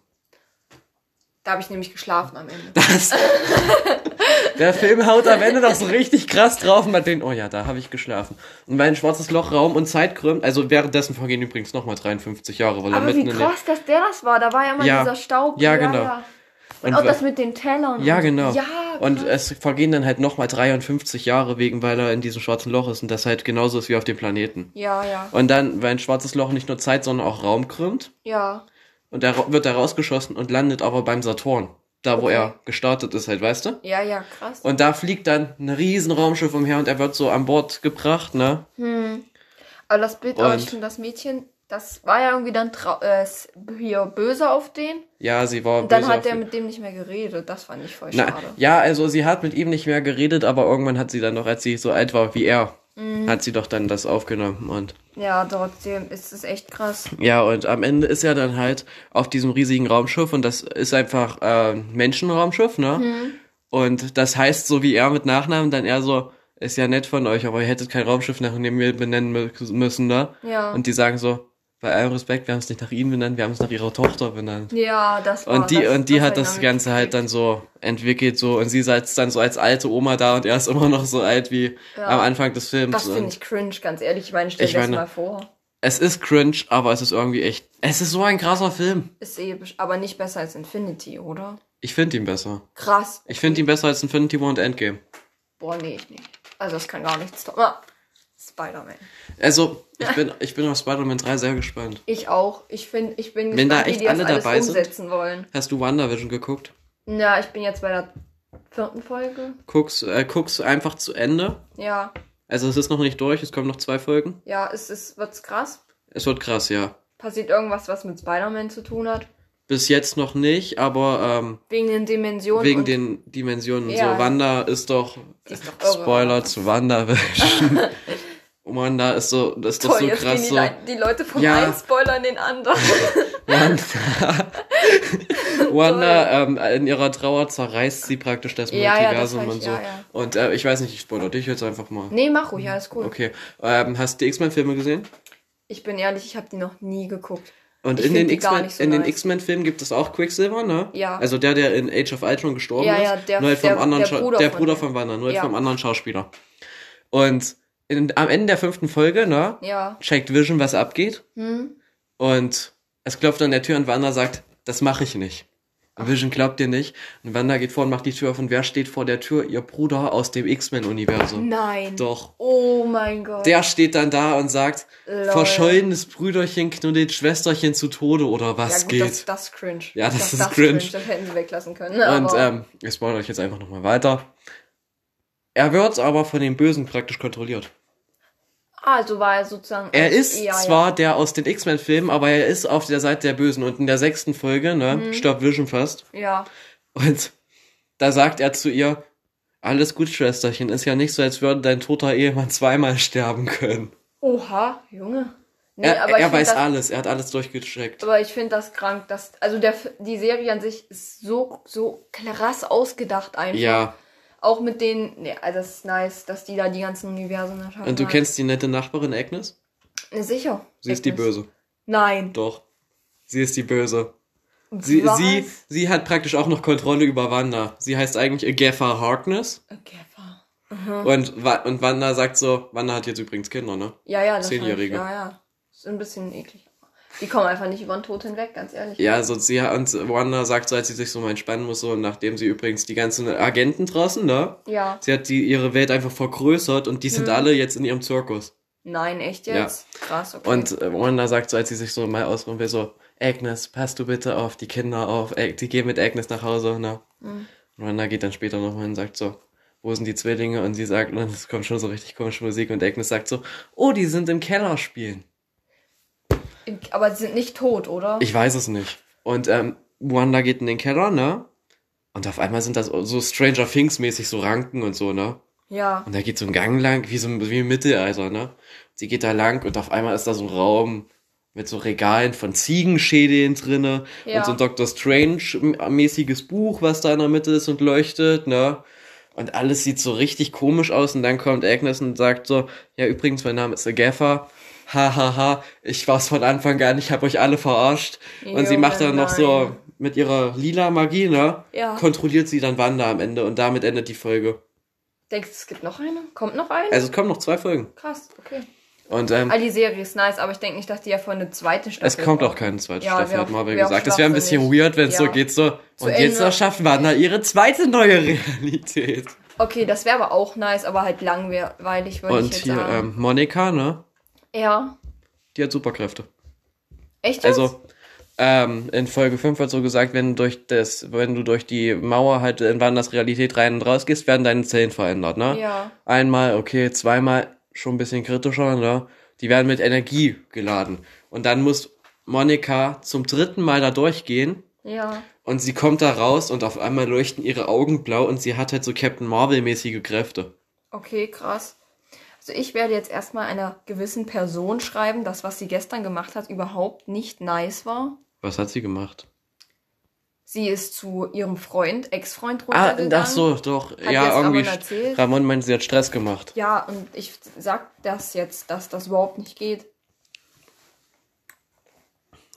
Da habe ich nämlich geschlafen am Ende. Das. Der Film haut am Ende doch so richtig krass drauf und man denkt, oh ja, da habe ich geschlafen. Und weil ein schwarzes Loch Raum und Zeit krümmt, also währenddessen vergehen übrigens nochmal 53 Jahre, weil er Aber mitten wie in krass, dass der das war. Da war ja mal Ja. dieser Staub. Ja, genau. Und, Und auch das mit den Tellern. Ja, genau. Ja, und es vergehen dann halt nochmal 53 Jahre wegen, weil er in diesem schwarzen Loch ist und das halt genauso ist wie auf dem Planeten. ja, ja, Und dann, weil ein schwarzes Loch nicht nur Zeit, sondern auch Raum krümmt ja. und er wird da rausgeschossen und landet aber beim Saturn. Da, wo Okay. er gestartet ist halt, weißt du? Ja, ja, krass. Und da fliegt dann ein riesen Raumschiff umher und er wird so an Bord gebracht, ne? Aber das Bild, Und- finde, das Mädchen, das war ja irgendwie dann äh, hier böse auf den. Ja, sie war Und dann böse hat er mit dem nicht mehr geredet. Das fand ich voll Na, schade. ja, also sie hat mit ihm nicht mehr geredet, aber irgendwann hat sie dann noch, als sie so alt war wie er, Mhm. hat sie doch dann das aufgenommen und Ja, trotzdem ist es echt krass. ja, und am Ende ist er dann halt auf diesem riesigen Raumschiff und das ist einfach äh, Menschenraumschiff, ne? Mhm. Und das heißt so wie er mit Nachnamen, dann er so, ist ja nett von euch, aber ihr hättet kein Raumschiff nach mir benennen mü- müssen, ne? Ja. Und die sagen so, bei allem Respekt, wir haben es nicht nach ihnen benannt, wir haben es nach ihrer Tochter benannt. Ja, das war Und die, das, und die das hat das Ganze halt dann so entwickelt, so, und sie sitzt dann so als alte Oma da und er ist immer noch so alt wie Ja. am Anfang des Films. Das finde ich cringe, ganz ehrlich. Ich meine, stell Ich dir das meine- mal vor. es ist cringe, aber es ist irgendwie echt, es ist so ein krasser Film. Ist eh, besch- aber nicht besser als Infinity, oder? Ich finde ihn besser. Krass. Ich finde ihn besser als Infinity War und Endgame. Boah, nee, ich nicht. Also, das kann gar nichts. Ah, Spider-Man. Also, ich bin, ich bin auf Spider-Man 3 sehr gespannt. Ich auch. Ich finde, ich bin Wenn da gespannt, wie echt die das alle alles dabei sind? umsetzen wollen. Hast du WandaVision geguckt? Ja, ich bin jetzt bei der vierten Folge. Guckst, äh, guckst einfach zu Ende. Ja, Also, es ist noch nicht durch, es kommen noch zwei Folgen. ja, es ist, wird's krass. Es wird krass, ja. Passiert irgendwas, was mit Spider-Man zu tun hat? Bis jetzt noch nicht, aber ähm, Wegen den Dimensionen. wegen den Dimensionen. Ja. So, Wanda ist doch, Die ist doch. Spoiler zu WandaVision. Wanda ist so, das ist doch Toll, so jetzt krass gehen die, so. Le die Leute vom Ja. einen Spoiler in den anderen. Wanda, Wanda ähm, in ihrer Trauer zerreißt sie praktisch das Ja, ja, das Multiversum ich, und so. ja, ja. Und äh, ich weiß nicht, ich spoilere dich jetzt einfach mal. nee, mach ruhig, alles cool. Okay. Ähm, hast du die X-Men-Filme gesehen? Ich bin ehrlich, ich habe die noch nie geguckt. Und Ich in den X-Men so in den nice. X-Men-Filmen gibt es auch Quicksilver, ne? Ja. Also der, der in Age of Ultron gestorben Ja, ist. ja, der- nur halt vom der- anderen der Bruder der von Bruder von Wanda, nur halt vom anderen Schauspieler. Und in, am Ende der fünften Folge, ne? Ja. Checkt Vision, was abgeht. Hm? Und es klopft an der Tür und Wanda sagt, das mache ich nicht. Und Vision glaubt dir nicht. Und Wanda geht vor und macht die Tür auf. Und wer steht vor der Tür? Ihr Bruder aus dem X-Men-Universum. Nein. Doch. Oh mein Gott. Der steht dann da und sagt, Lol. verschollenes Brüderchen knuddelt Schwesterchen zu Tode oder ja, was gut, geht. Das, das ist cringe. Ja, das ist cringe. Das hätten sie weglassen können. und aber ähm, ich spoilere euch jetzt einfach nochmal weiter. Er wird aber von den Bösen praktisch kontrolliert. also war er sozusagen. Er ist eher, zwar der aus den X-Men-Filmen, aber er ist auf der Seite der Bösen. Und in der sechsten Folge, ne, Mhm. stirbt Vision fast. Ja. ja. Und da sagt er zu ihr, alles gut, Schwesterchen, ist ja nicht so, als würde dein toter Ehemann zweimal sterben können. Oha, Junge. Nee, er aber er weiß das, alles, er hat alles durchgecheckt. Aber ich finde das krank, dass. Also der, die Serie an sich ist so, so krass ausgedacht einfach. Ja, Auch mit den. Nee, also das ist nice, dass die da die ganzen Universen erschaffen. und du kennst die nette Nachbarin Agnes? Nee, Sicher. Sie ist die Agnes. Böse. Nein. Doch. Sie ist die Böse. Sie, Was? sie, sie hat praktisch auch noch Kontrolle über Wanda. Sie heißt eigentlich Agatha Harkness. Okay, war- Und, Wa- und Wanda sagt so, Wanda hat jetzt übrigens Kinder, ne? Ja, ja, das Zehnjährige. Ich, ja, ja. Ist ein bisschen eklig. Die kommen einfach nicht über den Tod hinweg, ganz ehrlich. Ja, so sie und Wanda sagt so, als sie sich so mal entspannen muss, so nachdem sie übrigens die ganzen Agenten draußen, ne? Ja. Sie hat die ihre Welt einfach vergrößert und die sind alle jetzt in ihrem Zirkus. Nein, echt Ja. jetzt? Krass, okay. Und äh, Wanda sagt so, als sie sich so mal ausruhen will, so, Agnes, pass du bitte auf die Kinder auf. Die gehen mit Agnes nach Hause, ne? Und Wanda geht dann später nochmal und sagt so, wo sind die Zwillinge? Und sie sagt, und es kommt schon so richtig komische Musik und Agnes sagt so, oh, die sind im Keller spielen. Aber sie sind nicht tot, oder? Ich weiß es nicht. Und ähm, Wanda geht in den Keller, ne? Und auf einmal sind das so Stranger Things mäßig so Ranken und so, ne? Ja. Und da geht so ein Gang lang, wie so ein- wie im Mittelalter, ne? Sie geht da lang und auf einmal ist da so ein Raum mit so Regalen von Ziegenschädeln drinne Ja. und so ein Doctor Strange-mäßiges Buch, was da in der Mitte ist und leuchtet, ne? Und alles sieht so richtig komisch aus und dann kommt Agnes und sagt so, ja übrigens, mein Name ist Agatha. Ha, ha, ha, ich war's von Anfang an, ich hab euch alle verarscht. und sie Junge, macht dann noch so mit ihrer lila Magie, ne? Ja. Kontrolliert sie dann Wanda am Ende und damit endet die Folge. Denkst du, es gibt noch eine? Kommt noch eine? Also es kommen noch zwei Folgen. Krass, okay. Und ähm, Ah, die Serie ist nice, aber ich denke nicht, dass die ja von eine zweite Staffel es kommt auch keine zweite Ja, Staffel, hat Marvel gesagt. Das wäre ein bisschen weird, wenn es so Ja. geht so. Zu und jetzt Ende. erschafft Wanda ihre zweite neue Realität. Okay, das wäre aber auch nice, aber halt langweilig, würde ich Und jetzt hier sagen. ähm, Monika, ne? Ja. Die hat Superkräfte. Echt jetzt? Also ähm, in Folge 5 wird so gesagt, wenn du durch das, wenn du durch die Mauer halt in Wandas Realität rein und raus gehst, werden deine Zellen verändert, ne? Ja. Einmal, okay, zweimal schon ein bisschen kritischer, ne? Die werden mit Energie geladen. Und dann muss Monika zum dritten Mal da durchgehen Ja. und sie kommt da raus und auf einmal leuchten ihre Augen blau und sie hat halt so Captain Marvel-mäßige Kräfte. Okay, krass. Also ich werde jetzt erstmal einer gewissen Person schreiben, dass was sie gestern gemacht hat überhaupt nicht nice war. Was hat sie gemacht? Sie ist zu ihrem Freund, Ex-Freund Ah, runtergegangen. das so, doch. Ja, irgendwie. Ramon erzählt? Ramon meint, sie hat Stress gemacht. Ja, und ich sag das jetzt, dass das überhaupt nicht geht.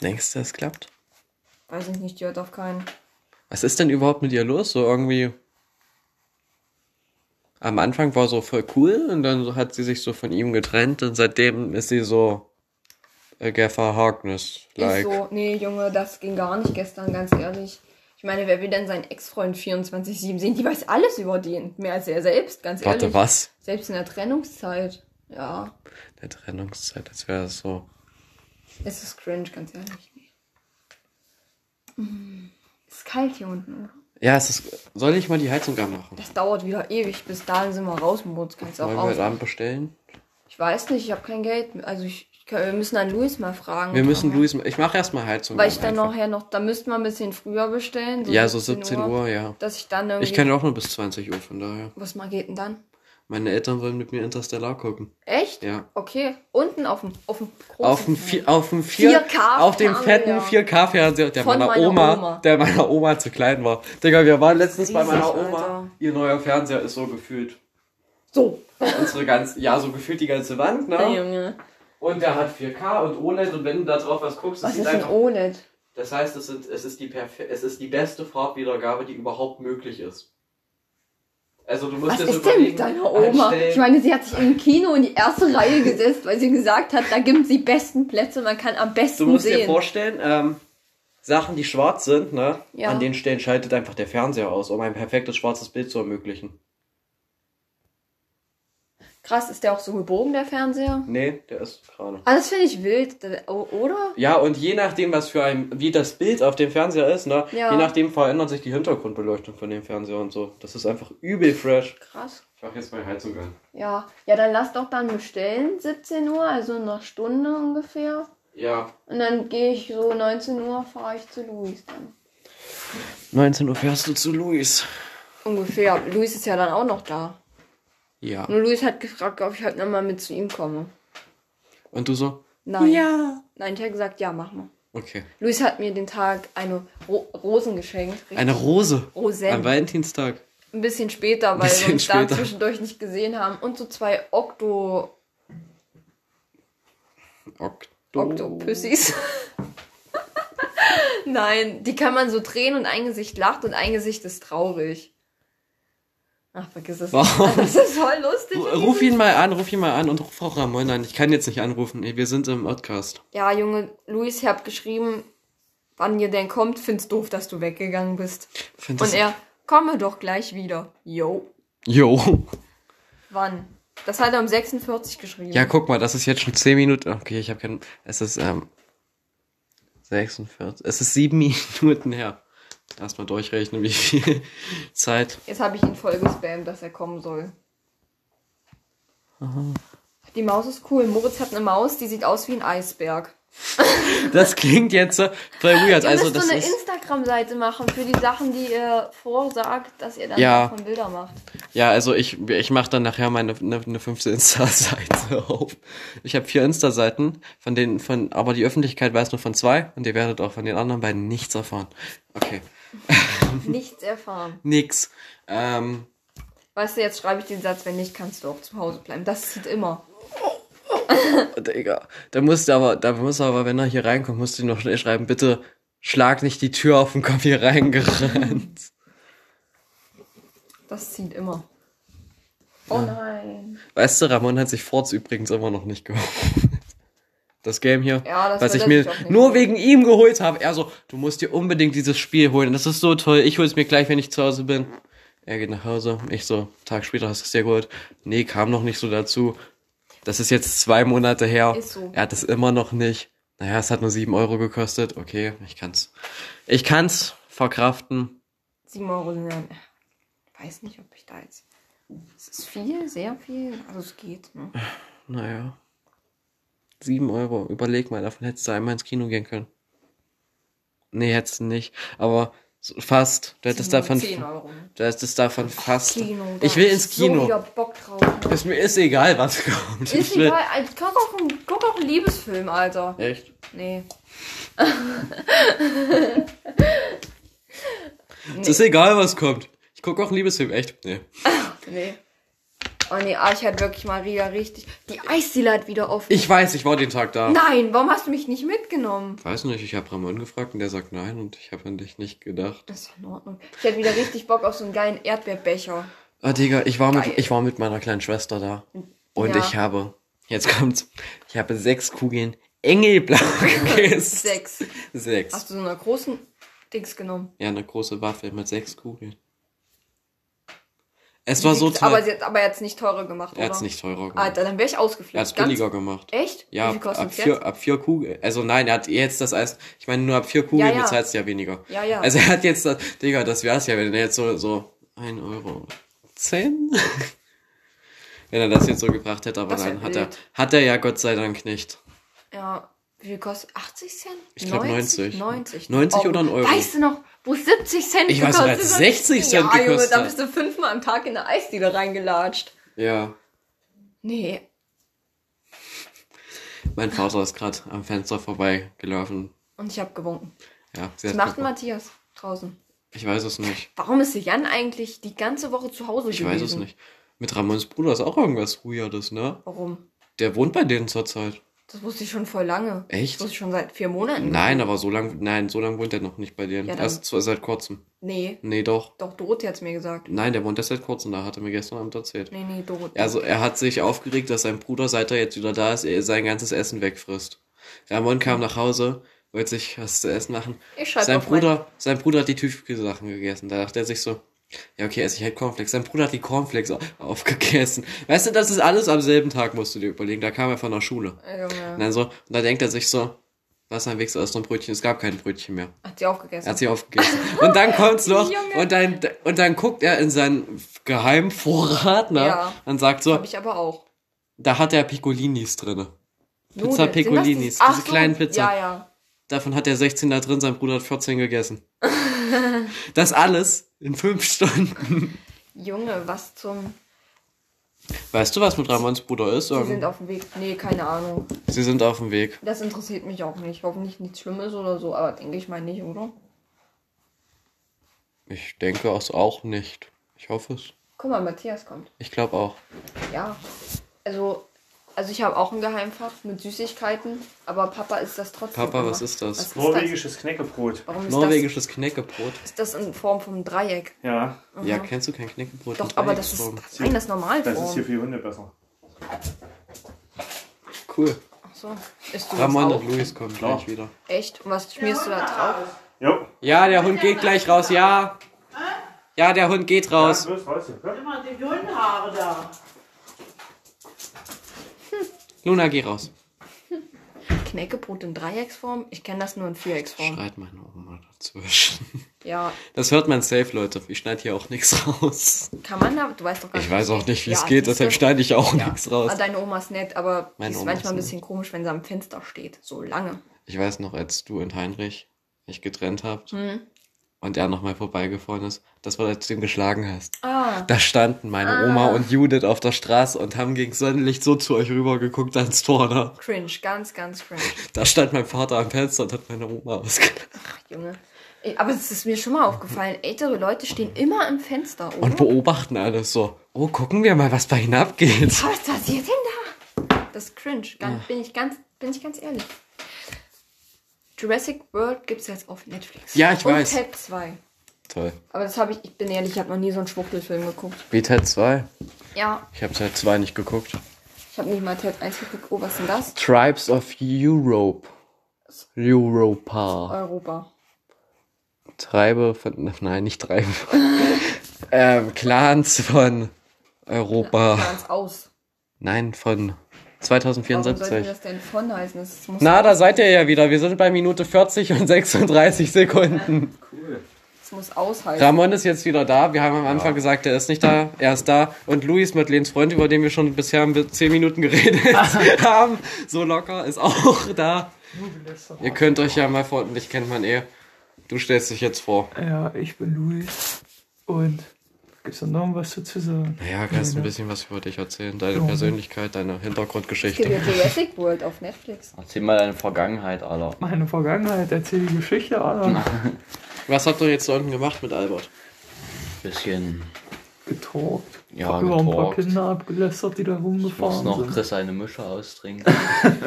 Denkst du, es klappt? Weiß ich nicht, die hört auf keinen. Was ist denn überhaupt mit ihr los? So irgendwie. Am Anfang war so voll cool und dann hat sie sich so von ihm getrennt und seitdem ist sie so Agatha Harkness like. Ist so, nee, Junge, das ging gar nicht gestern, ganz ehrlich. Ich meine, wer will denn seinen Ex-Freund 24-7 sehen? Die weiß alles über den. Mehr als er selbst, ganz Warte, ehrlich. was? Selbst in der Trennungszeit. Ja, Der Trennungszeit, das wäre so. es ist cringe, ganz ehrlich. Mm, Ist kalt hier unten. oder? Ja, es ist. Soll ich mal die Heizung anmachen? Das dauert wieder ewig. Bis dahin sind wir raus, Moritz. Kannst du auch Wollen wir heute. Abend bestellen? Ich weiß nicht, ich habe kein Geld. Also ich, ich kann, wir müssen dann Luis mal fragen. Wir müssen Luis. Ich mache erstmal Heizung. Weil ich dann einfach. nachher noch, da müssten wir ein bisschen früher bestellen. Ja, so 17 Uhr, ja. Dass ich dann irgendwie. Ich kann auch nur bis 20 Uhr, von daher. Was mal geht denn dann? Meine Eltern wollen mit mir Interstellar gucken. Echt? Ja. Okay. Unten auf dem auf dem großen Auf dem, Fernseher. vier, auf dem vier, 4K auf dem fetten Fernseher. 4K-Fernseher, der Von meiner meiner Oma, Oma. der meiner Oma zu klein war. Digga, wir waren letztens bei Riesig, meiner Oma. Alter. Ihr neuer Fernseher ist so gefühlt. So. Unsere ganze, ja, so gefühlt die ganze Wand, ne? Junge. Und der hat 4K und OLED und wenn du da drauf was guckst, Was ist ein. OLED? Das heißt, es, sind, es, ist die es ist die beste Farbwiedergabe, die überhaupt möglich ist. Also du musst Was dir ist denn mit deiner Oma? einstellen- Ich meine, sie hat sich im Kino in die erste Reihe gesetzt, weil sie gesagt hat, da gibt es die besten Plätze, man kann am besten Du musst dir sehen. vorstellen, ähm, Sachen, die schwarz sind, ne? Ja. An den Stellen schaltet einfach der Fernseher aus, um ein perfektes schwarzes Bild zu ermöglichen. Krass, ist der auch so gebogen, der Fernseher? Nee, der ist gerade. Ah, das finde ich wild, oder? Ja, und je nachdem, was für ein, wie das Bild auf dem Fernseher ist, ne? Ja. Je nachdem verändert sich die Hintergrundbeleuchtung von dem Fernseher und so. Das ist einfach übel fresh. Krass. Ich mach jetzt meine Heizung an. Ja, ja, dann lass doch dann bestellen, 17 Uhr, also in einer Stunde ungefähr. Ja. Und dann gehe ich so 19 Uhr, fahre ich zu Luis dann. 19 Uhr fährst du zu Luis. Ungefähr. Luis ist ja dann auch noch da. Ja. Nur Luis hat gefragt, ob ich heute nochmal mit zu ihm komme. Und du so? Nein. Ja. Nein, ich habe gesagt, ja, mach mal. Okay. Luis hat mir den Tag eine Ro Rosen geschenkt. Richtig Eine Rose. Rosen. Am Valentinstag. Ein bisschen später, weil Bisschen wir uns da später. zwischendurch nicht gesehen haben. Und so zwei Okto Okto. Oktopüssis. Nein, die kann man so drehen und ein Gesicht lacht und ein Gesicht ist traurig. Ach, vergiss es. Warum? Das ist voll lustig. Ruf ihn mal an, ruf ihn mal an und ruf Frau Ramon an. Ich kann jetzt nicht anrufen. Wir sind im Podcast. Ja, Junge, Luis, ich hab geschrieben, wann ihr denn kommt. Find's doof, dass du weggegangen bist. Find Und er, komme doch gleich wieder. Yo. Jo. Wann? Das hat er um 46 geschrieben. Ja, guck mal, das ist jetzt schon 10 Minuten. Okay, ich habe keinen. Es ist ähm, 46. Es ist 7 Minuten her. Erstmal durchrechnen, wie viel Zeit. Jetzt habe ich ihn voll gespammt, dass er kommen soll. Die Maus ist cool. Moritz hat eine Maus, die sieht aus wie ein Eisberg. Das klingt jetzt so voll weird. Ihr Also müsst das so eine. Instagram-Seite machen für die Sachen, die ihr vorsagt, dass ihr dann Ja. davon Bilder macht. Ja, also ich, ich mache dann nachher meine eine, eine fünfte Insta-Seite auf. Ich habe vier Insta-Seiten, von denen von, aber die Öffentlichkeit weiß nur von zwei und ihr werdet auch von den anderen beiden nichts erfahren. Okay, Nichts erfahren. nix. Ähm, Weißt du, jetzt schreibe ich den Satz, wenn nicht, kannst du auch zu Hause bleiben. Das zieht immer. Digga, da musst du aber, da musst du aber, wenn er hier reinkommt, musst du noch schnell schreiben, bitte schlag nicht die Tür auf und komm hier reingerannt. Das zieht immer. Oh nein. Weißt du, Ramon hat sich Forts übrigens immer noch nicht geholt. Das Game hier, Ja, das was ich mir nur wegen ihm geholt habe. Er so, du musst dir unbedingt dieses Spiel holen. Das ist so toll. Ich hol's mir gleich, wenn ich zu Hause bin. Er geht nach Hause. Ich so, Tag später hast du es dir geholt. Nee, kam noch nicht so dazu. Das ist jetzt zwei Monate her. Ist so. Er hat es immer noch nicht. Naja, es hat nur sieben Euro gekostet. Okay, ich kann's. Ich kann's verkraften. 7 Euro sind ja. Weiß nicht, ob ich da jetzt. Es ist viel, sehr viel. Also es geht. Ne? Naja. Sieben Euro. Überleg mal, davon hättest du einmal ins Kino gehen können. Nee, hättest du nicht. Aber fast. Du hättest davon. 10 Euro. Du hättest davon fast. Kino. Ich will ins Kino. So wieder Bock drauf. Ne? Ist mir ist egal, was kommt. Ist Ich will- egal. Ich guck auch, einen, guck auch einen Liebesfilm, Alter. Echt? Nee. Es ist egal, was kommt. Ich gucke auch einen Liebesfilm. Echt? Nee. Nee. Oh nee, ah, ich hatte wirklich wieder richtig. Die Eisdiele hat wieder offen. Ich weiß, ich war den Tag da. Nein, warum hast du mich nicht mitgenommen? Weiß nicht, ich habe Ramon gefragt und der sagt nein und ich habe an dich nicht gedacht. Das ist in Ordnung. Ich hätte wieder richtig Bock auf so einen geilen Erdbeerbecher. Ah, Digga, ich war, Geil. mit, ich war mit meiner kleinen Schwester da. Und Ja. ich habe, jetzt kommt's, ich habe sechs Kugeln Engelblau gegessen. Sechs. Sechs. Hast du so eine großen Dings genommen? Ja, eine große Waffel mit sechs Kugeln. Es war so Aber toll. sie hat aber jetzt nicht teurer gemacht, Er hat's oder? nicht teurer gemacht. Alter, dann wäre ich ausgeflippt. er hat's Ganz- billiger gemacht. Echt? Ja, Wie viel ab, kostet ab, jetzt? vier, ab vier Kugeln. Also nein, er hat jetzt das Eis. Ich meine, nur ab vier Kugeln Ja, ja. bezahlst du ja weniger. Ja, ja. Also er hat jetzt das. Digga, das wär's ja, wenn er jetzt so, so ein Euro zehn. wenn er das jetzt so gebracht hätte, aber nein, hat er, hat er ja Gott sei Dank nicht. Ja, wie viel kostet? 80 Cent? Ich glaub 90. 90. 90 oder ein Euro. Weißt du noch, wo es 70 Cent Ich weiß hat? 60 Cent ja, Junge, gekostet da hat. bist du fünfmal am Tag in eine Eisdiele reingelatscht. Ja. Nee. Mein Vater ist gerade am Fenster vorbeigelaufen. Und ich hab gewunken. Ja, sie Was macht geguckt. Matthias draußen? Ich weiß es nicht. Warum ist Jan eigentlich die ganze Woche zu Hause Ich gewesen? weiß es nicht. Mit Ramons Bruder ist auch irgendwas Weirdes, ne? Warum? Der wohnt bei denen zurzeit. Das wusste ich schon voll lange. Echt? Das wusste ich schon seit vier Monaten. Nein, aber so lang, nein, so lang wohnt er noch nicht bei denen. Ja, dann- Erst zwar seit kurzem. Nee, Nee, doch. doch, Dorothee hat's mir gesagt. Nein, der wohnt erst seit kurzem da, hat er mir gestern Abend erzählt. Nee, nee, Dorothee. Also, er hat sich aufgeregt, dass sein Bruder, seit er jetzt wieder da ist, er sein ganzes Essen wegfrisst. Ramon kam nach Hause, wollte sich was zu essen machen. Ich schreib sein auf mein- Bruder, sein Bruder hat die Tiefkühlsachen gegessen. Da dachte er sich so, ja, okay, esse ich halt Cornflakes. Sein Bruder hat die Cornflakes au- aufgegessen. Weißt du, das ist alles am selben Tag, musst du dir überlegen. Da kam er von der Schule. Äh, Junge. Und dann so, und da denkt er sich so, was ein ist noch ein Brötchen. Es gab kein Brötchen mehr. Hat sie aufgegessen. Er hat sie aufgegessen. Und dann kommt's noch, und dann, und dann guckt er in seinen Geheimvorrat, ne? Ja. Und sagt so, Hab ich aber auch. da hat er Piccolinis drinne. Pizza Nudeln. Das Piccolinis, diese kleinen Pizza. Ja, ja. Davon hat er 16 da drin, sein Bruder hat 14 gegessen. das alles in fünf Stunden. Junge, was zum... Weißt du, was mit Ramons Bruder ist? Sie Ähm, sind auf dem Weg. Nee, keine Ahnung. Sie sind auf dem Weg. Das interessiert mich auch nicht. Hoffentlich nichts Schlimmes oder so, aber denke ich mal nicht, oder? Ich denke auch, auch nicht. Ich hoffe es. Guck mal, Matthias kommt. Ich glaube auch. Ja. Also, also ich habe auch ein Geheimfach mit Süßigkeiten, aber Papa ist das trotzdem. Papa, immer. was ist das? Was ist Norwegisches Knäckebrot. das? Warum ist Norwegisches Knäckebrot. das? Ist das in Form vom Dreieck? Ja, Ja, kennst du kein Knäckebrot? Doch, aber das ist Dreiecksform? nein, das ist Normalform. das ist hier für die Hunde besser. Cool. Ach so. Ist du das Ramon auch? und Luis kommen Klar. gleich wieder. Echt? Und was schmierst du da drauf? Jo. Ja, der Hund geht gleich raus, ja. Ja, der Hund geht raus. Los, raus. Immer die Hundenhaare da. Luna, geh raus. Knäckebrot in Dreiecksform? Ich kenne das nur in Vierecksform. Schreit meine Oma dazwischen. Ja, Das hört man safe, Leute. Ich schneide hier auch nichts raus. kann man da? Du weißt doch gar Ich weiß auch nicht, wie Ja, es geht, deshalb schneide ich auch Ja. nichts raus. Ah, deine Oma ist nett, aber Meine ist Oma manchmal ein ist bisschen komisch, wenn sie am Fenster steht. So lange. Ich weiß noch, als du und Heinrich euch getrennt habt Hm. Und er nochmal vorbeigefahren ist, das war, als du ihn geschlagen hast. Ah, Da standen meine Oma und Judith auf der Straße und haben gegen Sonnenlicht so zu euch rübergeguckt ans Tor. Da. cringe, ganz, ganz cringe. da stand mein Vater am Fenster und hat meine Oma ausgelacht. Ach, Junge. Aber es ist mir schon mal aufgefallen, ältere Leute stehen immer im Fenster, oder? Und beobachten alles so. Oh, gucken wir mal, was bei ihnen abgeht. Was passiert denn da? Das ist cringe, ganz, bin, ich ganz, bin ich ganz ehrlich. Jurassic World gibt es jetzt auf Netflix. Ja, ich Und weiß. Ted 2. Toll. Aber das habe ich, ich bin ehrlich, ich habe noch nie so einen Schwuchtelfilm geguckt. Wie Ted 2? Ja, Ich habe Ted 2 nicht geguckt. ich habe nicht mal Ted 1 geguckt. Oh, was ist denn das? Tribes of Europe. Europa. Europa. Treibe von. Nein, nicht Treibe. ähm, Clans von Europa. Ganz aus. Nein, von Warum sollte 2074. das denn von heißen? Das muss Na, da seid ihr ja wieder. Wir sind bei Minute 40 und 36 Sekunden. Das muss aushalten. Ramon ist jetzt wieder da. Wir haben am Anfang gesagt, er ist nicht da. Er ist da. Und Luis, Madeleines Freund, über den wir schon bisher 10 Minuten geredet haben, so locker, ist auch da. Ihr könnt euch ja mal vor, dich kennt man eh. Du stellst dich jetzt vor. Ja, ich bin Luis. Und gibt's da noch was dazu sagen? Naja, kannst ein bisschen was über dich erzählen. Deine Ja. Persönlichkeit, deine Es gibt Hintergrundgeschichte. ja Jurassic World auf Netflix. Erzähl mal deine Vergangenheit, Alter. Meine Vergangenheit, erzähl die Geschichte, Alter. Was habt ihr jetzt da unten gemacht mit Albert? Bisschen. Getalkt. Ja, Über ein paar getalkt. Kinder abgelästert, die da Ich muss rumgefahren noch sind. Chris eine Mische austrinken.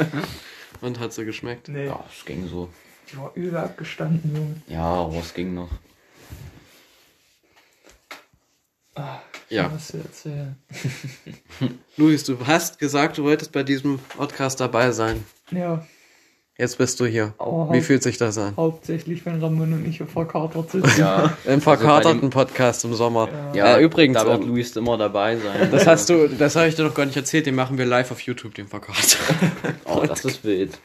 Und hat sie geschmeckt? Nee, Ja, es ging so. die war übel abgestanden, Junge. Ja, aber es ging noch. Ja. Was erzählen. Luis, du hast gesagt, du wolltest bei diesem Podcast dabei sein. Ja, Jetzt bist du hier. aber Wie fühlt sich das an? hauptsächlich, wenn Ramon und ich hier verkatert sitzen. Ja, Im verkaterten Podcast im Sommer. ja Äh, übrigens, da wird ähm, Luis immer dabei sein. Das hast du, das habe ich dir noch gar nicht erzählt, den machen wir live auf YouTube, den Verkater. Oh, das ist wild.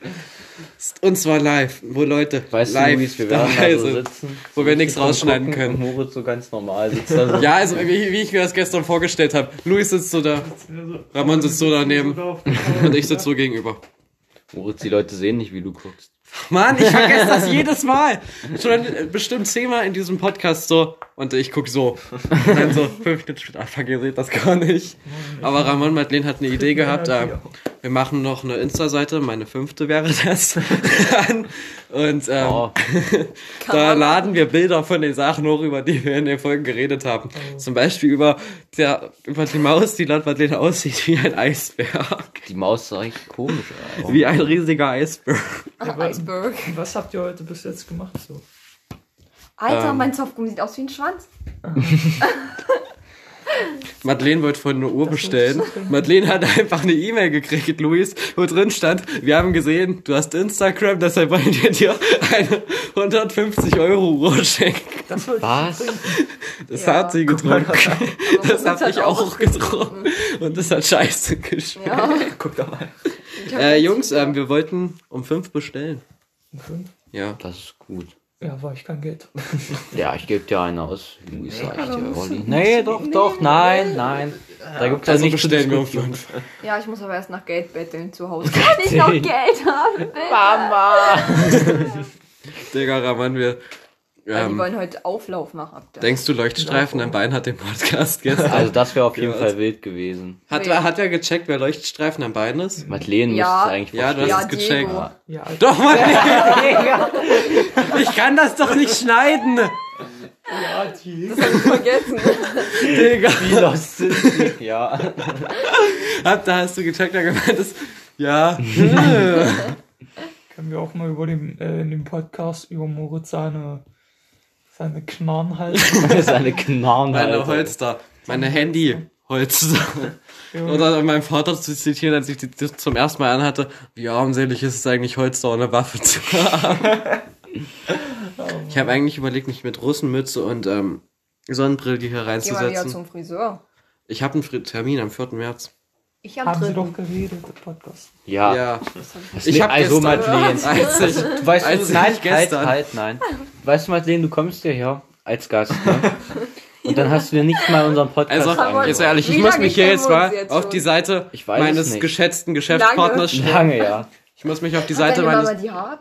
Und zwar live, wo Leute Weißt live du, Luis, wir werden dabei da so sitzen. wo wir nichts rausschneiden gucken können. Und Moritz so ganz normal sitzt da so. Ja, also wie, wie ich mir das gestern vorgestellt habe. Luis sitzt so da Ramon sitzt so daneben. und ich sitze so gegenüber. Moritz, die Leute sehen nicht, wie du guckst. Mann, ich vergesse das jedes Mal. Schon äh, bestimmt zehnmal in diesem Podcast so. Und ich guck so. Und dann so fünf Minuten später, ah, fuck, ihr seht das gar nicht. Aber Ramon Madeleine hat eine Idee gehabt. Äh, wir machen noch eine Insta-Seite, meine fünfte wäre das. Und ähm, Oh, da laden wir Bilder von den Sachen hoch, über die wir in den Folgen geredet haben. Zum Beispiel über, der, über die Maus, die laut Madeleine aussieht wie ein Eisberg. die Maus sah echt komisch aus. Wie ein riesiger Eisberg. Ach, Iceberg. Was habt ihr heute bis jetzt gemacht? So? Alter, Ähm. mein Softgummi sieht aus wie ein Schwanz. Madeleine wollte vorhin eine Uhr bestellen. Madeleine hat einfach eine E-Mail gekriegt, Luis, wo drin stand, wir haben gesehen, du hast Instagram, deshalb wollen wir dir eine 150 Euro Uhr schenken. Das Was? Das Ja. hat sie getrunken. Aber Das Moritz hab hat ich auch getrunken. Und das hat scheiße geschmeckt. Ja. Guck da mal. Äh, Jungs, ähm, wir wollten um fünf bestellen. Um fünf? Ja. Das ist gut. Ja, war ich kein Geld. Ja, ich gebe dir eine aus. Sag ich dir, Olli. Nee, doch, doch, nein, nein. Da gibt's ja Also nichts zu diskutieren. Ja, ich muss aber erst nach Geld betteln zu Hause. Kann ich noch Geld haben, bitte? Mama! Digga, Raman, wir... Ja, die Ähm, wollen heute Auflauf machen. Habt ihr. denkst du, Leuchtstreifen am Bein hat den Podcast gestern? Also das wäre auf jeden Ja. Fall wild gewesen. Hat, er, hat er gecheckt, wer Leuchtstreifen am Bein ist? Madeleine Ja. müsste es eigentlich Ja, du hast ja, es gecheckt. Ja, Alter. Doch, Mann! ich kann das doch nicht schneiden! Ja, die. Das hab ich vergessen. Digga. Wie lost sind die? Ja. Hab, da hast du gecheckt, da gemeint ist, ja. Können wir auch mal über den, äh, in dem Podcast über Moritz seine, seine Knarren halten. Seine Knarren, Meine. Holster. Meine Handy. Holster. Oder meinem Vater zu zitieren, als ich die, zum ersten Mal anhatte, wie armselig ist es eigentlich, Holster eine Waffe zu haben. ich habe eigentlich überlegt, mich mit Russenmütze und ähm, Sonnenbrille hier Geh mal wieder reinzusetzen. zum Friseur. Ich habe einen Termin am 4. März. Ich am Haben Sie dritten. doch geredet, der Podcast. Ja. Ja. Ich hab also Madeleine. Als ich, Du weißt, als du, nein, ich gestern, halt, halt, nein. Weißt du, Madeleine, du kommst ja hier als Gast, ne? Und dann hast du dir nicht mal unseren Podcast also, angehört. jetzt ehrlich, ich Wie muss mich hier jetzt mal jetzt auf die Seite Ich weiß es meines nicht. geschätzten Geschäftspartners stellen. Lange, ja. Ich muss mich auf die Seite meines, die Haare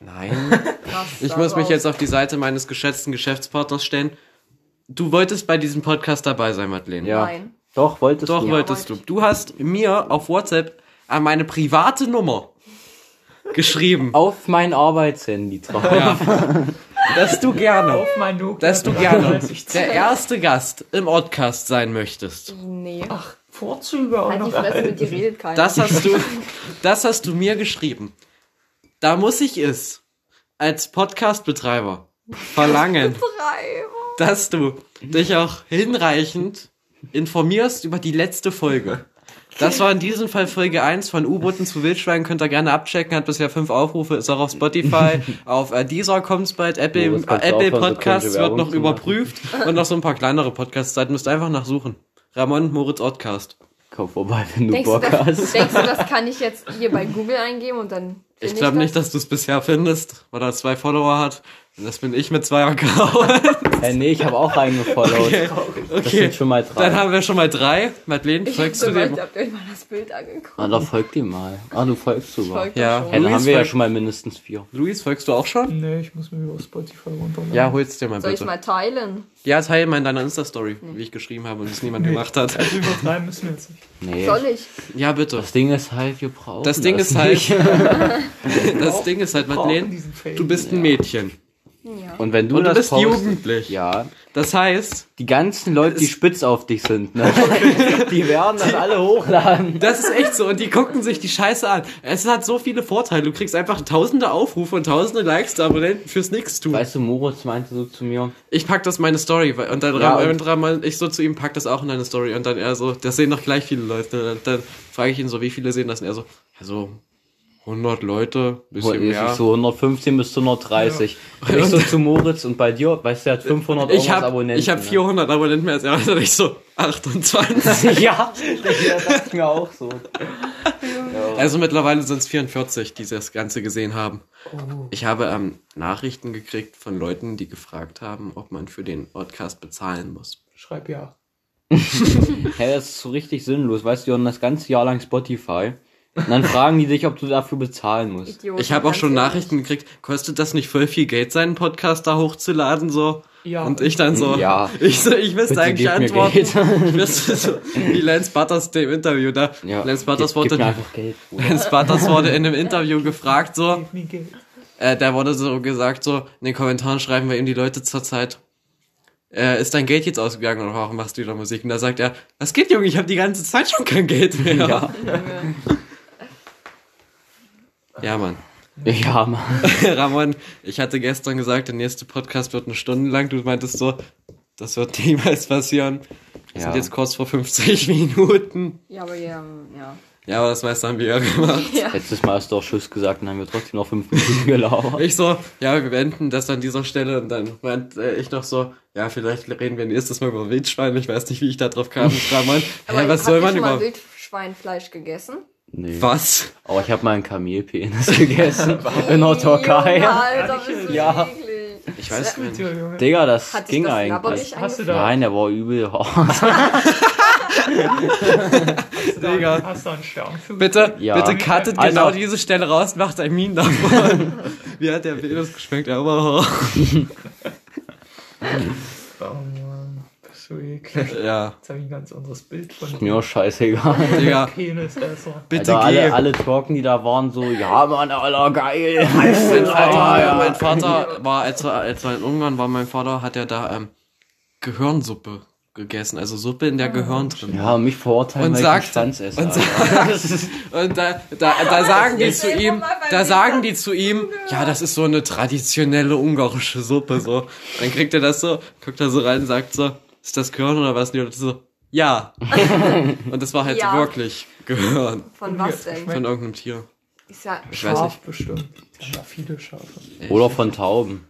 nein, Krass. ich muss mich jetzt auf die Seite meines geschätzten Geschäftspartners stellen. Du wolltest bei diesem Podcast dabei sein, Madeleine. Ja. Nein. Doch, wolltest Doch, du. wolltest du. wollte ich. Du hast mir auf WhatsApp an meine private Nummer geschrieben, Auf mein Arbeitshandy drauf. ja, dass du gerne, Auf mein Nokia dass du gerne 3310. der erste Gast im Podcast sein möchtest. Nee. Ach, Vorzüge auch halt die noch. Fresse, mit dir redet keiner. Das hast du, das hast du mir geschrieben. Da muss ich es als Podcast-Betreiber verlangen, dass du dich auch hinreichend informierst über die letzte Folge. Das war in diesem Fall Folge 1 von U-Booten zu Wildschweinen. Könnt ihr gerne abchecken. Hat bisher fünf Aufrufe. Ist auch auf Spotify. auf äh, Deezer kommt's bald. Apple, äh, du Apple aufhören, so Podcasts wird noch überprüft. Und noch so ein paar kleinere Podcast-Seiten. Müsst einfach nachsuchen. Ramon Moritz Oddcast. Komm vorbei, wenn du Denkst du, Bock das, hast. denkst du, das kann ich jetzt hier bei Google eingeben und dann. Ich glaube nicht, dass du es bisher findest, weil er zwei Follower hat. Das bin ich mit zwei Accounts. Äh, nee, ich habe auch reingefollowt. Das Okay, sind schon mal drei. dann haben wir schon mal drei. Madeleine, Ich folgst hab du dem? habt ihr euch mal das Bild angeguckt? Ah, da folgt ihm mal. Ah, du folgst Ich sogar. folg Ja. schon. dann Luis haben wir ja schon mal mindestens vier. Luis, folgst du auch schon? Nee, ich muss mir über Spotify runterladen. Ja, hol's dir mal Soll ich bitte. mal teilen? Ja, teil mal in deiner Insta-Story, wie ich geschrieben habe und es niemand gemacht hat. Also übertreiben müssen wir jetzt nicht. Nee. Soll ich? Ja, bitte. Das Ding ist halt, wir brauchen Das Ding ist halt, das Ding ist halt, Madeleine, du bist ein Mädchen. Ja. Und wenn du Und du das bist postest- jugendlich. Ja. Das heißt, Die ganzen Leute, die spitz auf dich sind, ne? die werden das alle hochladen. das ist echt so und die gucken sich die Scheiße an. Es hat so viele Vorteile. Du kriegst einfach tausende Aufrufe und tausende Likes der Abonnenten fürs nix tun. Weißt du, Moritz meinte so zu mir, Ich pack das in meine Story weil- und dann Ja, und- Ram- ich so zu ihm pack das auch in deine Story und dann er so, das sehen doch gleich viele Leute. Und dann frage ich ihn so, wie viele sehen das? Und er so, ja so 100 Leute, bisschen ist mehr. so 115 bis zu 130. Und ich so zu Moritz und bei dir, weißt du, er hat 500 Ich habe Abonnenten. ich hab ne? 400 Abonnenten mehr als er, also ich so 28. ja, das dachte ich mir auch so. Also mittlerweile sind es 44, die das Ganze gesehen haben. Ich habe ähm, Nachrichten gekriegt von Leuten, die gefragt haben, ob man für den Podcast bezahlen muss. Schreib ja. Hä, das ist so richtig sinnlos. Weißt du, die hören das ganze Jahr lang Spotify. Und dann fragen die dich, ob du dafür bezahlen musst. Idioten, Ich habe auch schon ehrlich. Nachrichten gekriegt, kostet das nicht voll viel Geld, seinen Podcast da hochzuladen so? Ja. Und ich dann so, Ja. ich, so, ich müsste Bitte eigentlich antworten. Geld. Ich müsste so, wie Lance Butters dem Interview da. Ja, Lance Butters wurde, Geld. Lance Butters wurde in einem Interview gefragt so, Gib mir Geld. äh, da wurde so gesagt so, in den Kommentaren schreiben wir ihm die Leute zurzeit, äh, ist dein Geld jetzt ausgegangen oder warum machst du wieder Musik? Und da sagt er, was geht Junge, ich habe die ganze Zeit schon kein Geld mehr. Ja. ja Mann. Ja, Mann. Ramon, ich hatte gestern gesagt, der nächste Podcast wird eine Stunde lang. Du meintest so, das wird niemals passieren. Wir Ja. sind jetzt kurz vor 50 Minuten. Ja, aber ja, ja. Ja, aber das meiste haben wir ja gemacht. Letztes Mal hast du auch Tschüss gesagt und dann haben wir trotzdem noch fünf Minuten gelauert. Ich so, ja, wir beenden das an dieser Stelle und dann meint äh, ich noch so, ja, vielleicht reden wir nächstes Mal über Wildschwein. Ich weiß nicht, wie ich da drauf kam. Ich war mal, Aber hä, was soll man über... Wildschweinfleisch gegessen? Nee. Was? Oh, ich habe mal einen Kamelpenis gegessen. In der Türkei. Alter, bist Ja. eklig. Ich weiß nicht. Junge. Digga, das Hat ging das eigentlich. Hast du da- Nein, der war übel hart. Digga. Hast du einen Stern für Bitte, Ja. bitte cuttet Also- genau diese Stelle raus, macht ein Meme davon. Wie hat der Penis geschmeckt? Ja, aber... Eklig. Ja, Jetzt habe ich ein ganz anderes Bild von Mir auch scheißegal. Digga, Penisesser. bitte Alter, geh. alle, alle Talken, die da waren, so, ja, Mann, Alter, geil. Mein Vater, ja. mein Vater war, als er, als er in Ungarn war, mein Vater, hat er da ähm, Gehirnsuppe gegessen, also Suppe in der Gehirn drin. Ja, mich verurteilen, Und weil sagt- ich Stanz esse. und. Und da, da, da sagen die zu ihm, da sagen die zu ihm, ja, das ist so eine traditionelle ungarische Suppe, so. Dann kriegt er das so, guckt er so rein und sagt so, ist das Gehirn oder was? Und so, ja. Und das war halt Ja. wirklich Gehirn Von was denn? von irgendeinem Tier. Ist ja, Ich weiß nicht. bestimmt. Da viele Schafe. Oder von Tauben.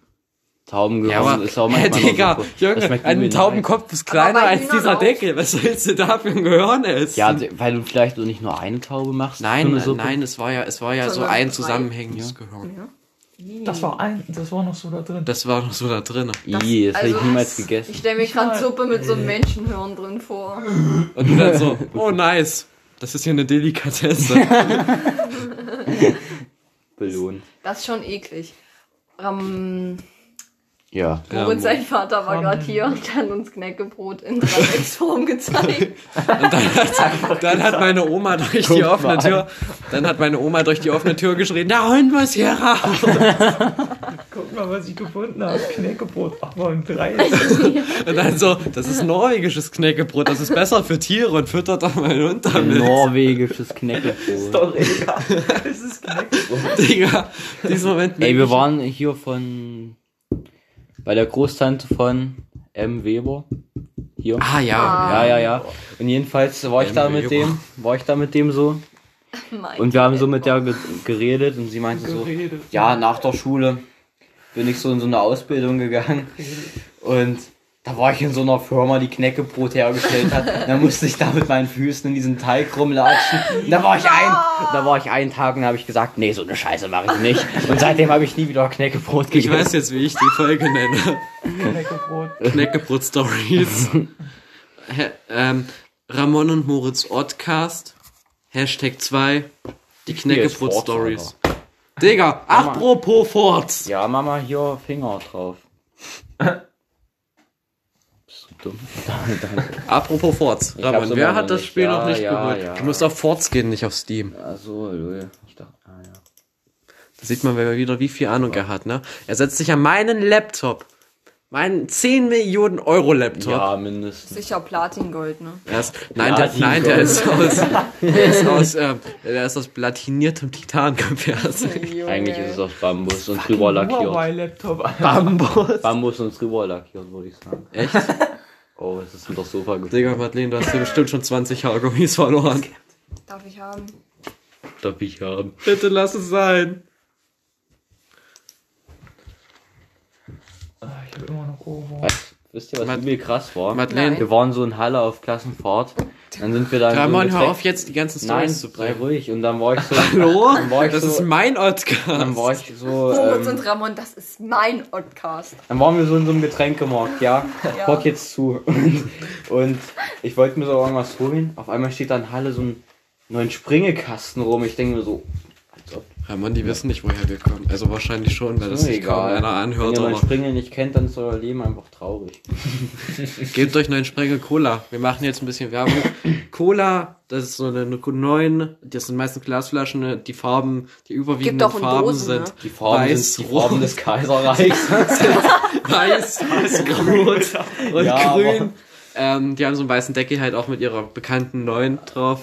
Taubengehirn Ja, aber, ist auch manchmal noch Digga, so- Das Junge, ein Taubenkopf ist kleiner als dieser auch. Deckel. Was willst du da für ein Gehirn essen? Ja, weil du vielleicht so nicht nur eine Taube machst. nein, nein, es war ja, es war ja so ein zusammenhängendes Gehirn. Das war ein, das war noch so da drin. Das war noch so da drin. Ih, das hätte ich also- niemals gegessen. Ich stelle mir gerade Suppe mit so einem Menschenhirn drin vor. Und du dann so, oh nice, das ist hier eine Delikatesse. Belohnt. Das ist schon eklig. Ähm, Ja. Ja, und sein Vater war Ähm. gerade hier und hat uns Knäckebrot in Dreiecksform gezeigt. Dann hat meine Oma durch die offene. Tür, dann hat meine Oma durch die offene Tür geschrien, der Hund muss hier raus. Guck mal, was ich gefunden habe. Knäckebrot, aber im Dreieck. Und dann so, das ist norwegisches Knäckebrot, das ist besser für Tiere und füttert doch meinen Hund damit. Norwegisches Knäckebrot. Doch, egal. Das ist Knäckebrot. Digga, diesen Moment. Ey, wir waren hier von bei der Großtante von M. Weber. Hier. Ah ja. Ja, ja, ja. Und jedenfalls war ich M. da mit Weber. dem, war ich da mit dem so. Mein Und wir haben so mit der ge geredet und sie meinte so, ja, nach der Schule bin ich so in so eine Ausbildung gegangen. Und da war ich in so einer Firma, die Knäckebrot hergestellt hat. Dann musste ich da mit meinen Füßen in diesen Teig rumlatschen. Und da war ich ein, da war ich einen Tag und habe ich gesagt, nee, so eine Scheiße mache ich nicht. Und seitdem habe ich nie wieder Knäckebrot Ich gegessen. weiß jetzt, wie ich die Folge nenne. Knäckebrot. Knäckebrot Stories. Hä- ähm, Ramon und Moritz Oddcast. Hashtag 2. Die Knäckebrot Forts, Stories. Digga, apropos Forts. Ja, Mama, hier Finger drauf. Dumm? Apropos Forts. Immer wer hat das. Spiel Ja, noch nicht ja, geholt? ja. Du musst auf Forts gehen, nicht auf Steam. Achso, lol. Ich dachte, ah ja. Da sieht man wieder, wie viel Ahnung er hat, ne? Er setzt sich an meinen Laptop. Meinen 10 Millionen Euro Laptop. Ja, mindestens. Sicher Platingold, ne? Er ist, nein, der, Platin nein, der Gold. ist aus, der ist aus, ähm, der ist aus platiniertem Titan gefährdet. Eigentlich ist es aus Bambus und drüber lackiert. Bambus. Bambus und drüber lackiert, würde ich sagen. Echt? Oh, es ist unter das Sofa gefallen. Digga, Madeleine, du hast dir bestimmt schon 20 Haargummis verloren. Darf ich haben? Darf ich haben. Bitte lass es sein. Ah, Ich habe immer noch Ohrwurm. Wisst ihr, was Mad- übel krass war? Madeleine. Wir waren so in Halle auf Klassenfahrt. Dann sind wir da in so Ramon, einem hör auf jetzt die ganzen Nein, Stories zu sei bringen. ruhig. Und dann war ich so. Hallo? Dann war ich Das so, ist mein Dann war Podcast. ich so. Moritz Ähm, und Ramon, das ist mein Podcast. dann waren wir so in so einem Getränkemarkt, ja. Ja. Hört jetzt zu. Und, und ich wollte mir so irgendwas holen. Auf einmal steht da in Halle so ein neuen Springekasten rum. Ich denke mir so, ob. Ramon, die wissen nicht, woher wir kommen. Also wahrscheinlich schon, weil das sich mir kaum egal. einer Wenn anhört. ihr meinen Aber Springen nicht kennt, dann ist euer Leben einfach traurig. gebt euch neuen Sprengel Cola. Wir machen jetzt ein bisschen Werbung. Cola, das ist so eine 9, das sind meistens Glasflaschen, die Farben, die überwiegenden Gibt auch in Farben Dosen, sind ne? Die Farben weiß, sind die rot, Farben des Kaiserreichs. weiß, rot und Ja, grün. Ähm, die haben so einen weißen Deckel halt auch mit ihrer bekannten 9 drauf.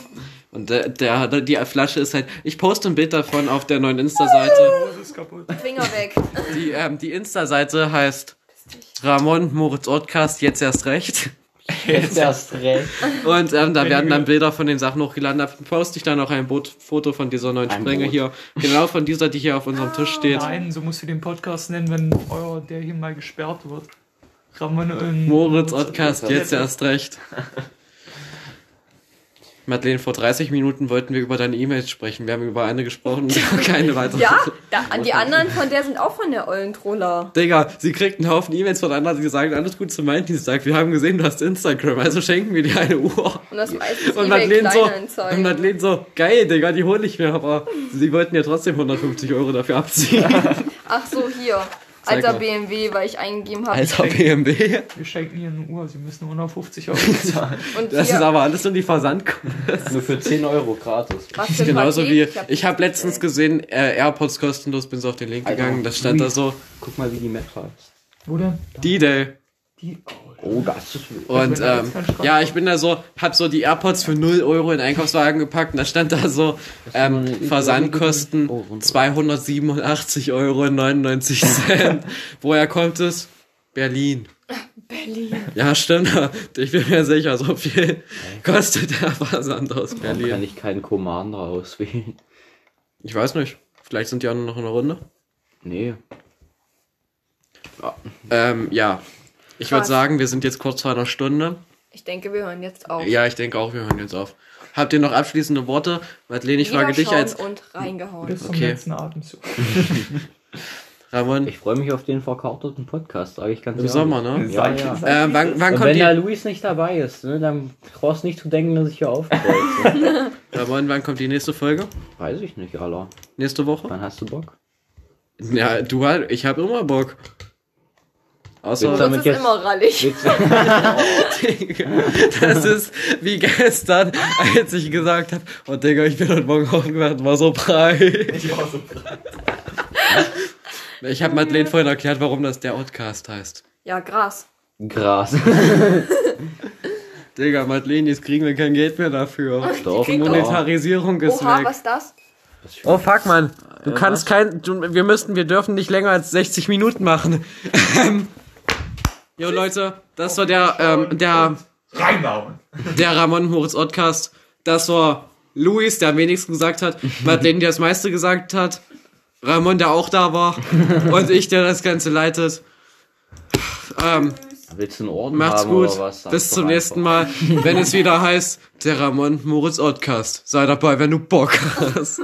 Und der, der, die Flasche ist halt, ich poste ein Bild davon auf der neuen Insta-Seite. Finger weg. Die, ähm, die Insta-Seite heißt Ramon Moritz Ortcast, jetzt erst recht. Jetzt erst recht. Und ähm, da werden dann Bilder von den Sachen hochgeladen. Da poste ich dann auch ein Boot, Foto von dieser neuen Ein Sprenge Boot. hier. Genau von dieser, die hier auf unserem Tisch steht. Nein, so musst du den Podcast nennen, wenn euer, der hier mal gesperrt wird. Ramon und Moritz Ortcast, jetzt erst recht. Madeleine, vor 30 Minuten wollten wir über deine E-Mails sprechen. Wir haben über eine gesprochen und keine weitere. Ja, da, an die anderen von der sind auch von der ollen Troller. Digga, sie kriegt einen Haufen E-Mails von anderen, die sagen alles gut zu meinen. Die sagt, wir haben gesehen, du hast Instagram, also schenken wir dir eine Uhr. Und das meistens Und Madeleine so, und. Madeleine so, geil, Digga, die hole ich mir, aber sie wollten ja trotzdem 150 Euro dafür abziehen. Ach so, hier. Alter mal. BMW, weil ich eingegeben habe. Alter BMW. Wir schenken ihr eine Uhr, sie müssen 150 Euro bezahlen. Und Das hier, ist aber alles nur die Versandkosten. Nur für 10 Euro gratis. was Genauso Paket? wie, hab ich habe letztens gesehen, äh, AirPods kostenlos, bin so auf den Link Alter, gegangen, das stand da so, Guck mal, wie die Map heißt. Wo denn? D-Day. Die. Oh, das ist Und ähm, ja, ich bin da so, hab so die AirPods für 0 Euro in den Einkaufswagen gepackt und da stand da so, ähm, Versandkosten Oh, runter. 287,99 Euro. 99 Cent. Woher kommt es? Berlin. Berlin. Ja, stimmt. Ich bin mir sicher, so viel kostet der Versand aus Warum kann Berlin. ich keinen Commander auswählen? Ich weiß nicht. Vielleicht sind die auch nur noch in der Runde. Nee. Ähm, ja. Ich würde sagen, wir sind jetzt kurz vor einer Stunde. Ich denke, wir hören jetzt auf. Ja, ich denke auch, wir hören jetzt auf. Habt ihr noch abschließende Worte? Madeleine, ich frage dich als und reingehauen. Bis zum Okay. letzten Atemzug. Ramon Ich freue mich auf den verkarteten Podcast, sage ich ganz im ehrlich. Sommer, ne? Ja, ja. Ähm, wann wann wenn der die, Luis nicht dabei ist, ne, dann brauchst du nicht zu denken, dass ich hier aufkreuze. Ramon, wann kommt die nächste Folge? Weiß ich nicht, Alter. Nächste Woche? Wann hast du Bock? Ja, du halt, ich habe immer Bock. Außer, Das damit ist jetzt- immer rallig. das ist wie gestern, als ich gesagt habe, oh Digga, ich bin heute Morgen aufgewacht, war so breit. Ich war so frei. Ich habe Madeleine vorhin erklärt, warum das der Outcast heißt. Ja, Gras. Gras. Digga, Madeleine, jetzt kriegen wir kein Geld mehr dafür. Doch, Die Monetarisierung ist Oha, weg. was ist das? Oh fuck, Mann. Du kannst kein. Du, wir müssten, wir dürfen nicht länger als 60 Minuten machen. Jo Leute, das war der, ähm, der, Reinbauen. der Ramon Moritz Podcast. Das war Luis, der am wenigsten gesagt hat. Madeleine, der das meiste gesagt hat. Ramon, der auch da war. Und ich, der das Ganze leitet. Ähm, Willst du einen Orden macht's haben gut. oder was? Sag's Bis zum einfach. nächsten Mal, wenn es wieder heißt, der Ramon Moritz Podcast. Sei dabei, wenn du Bock hast.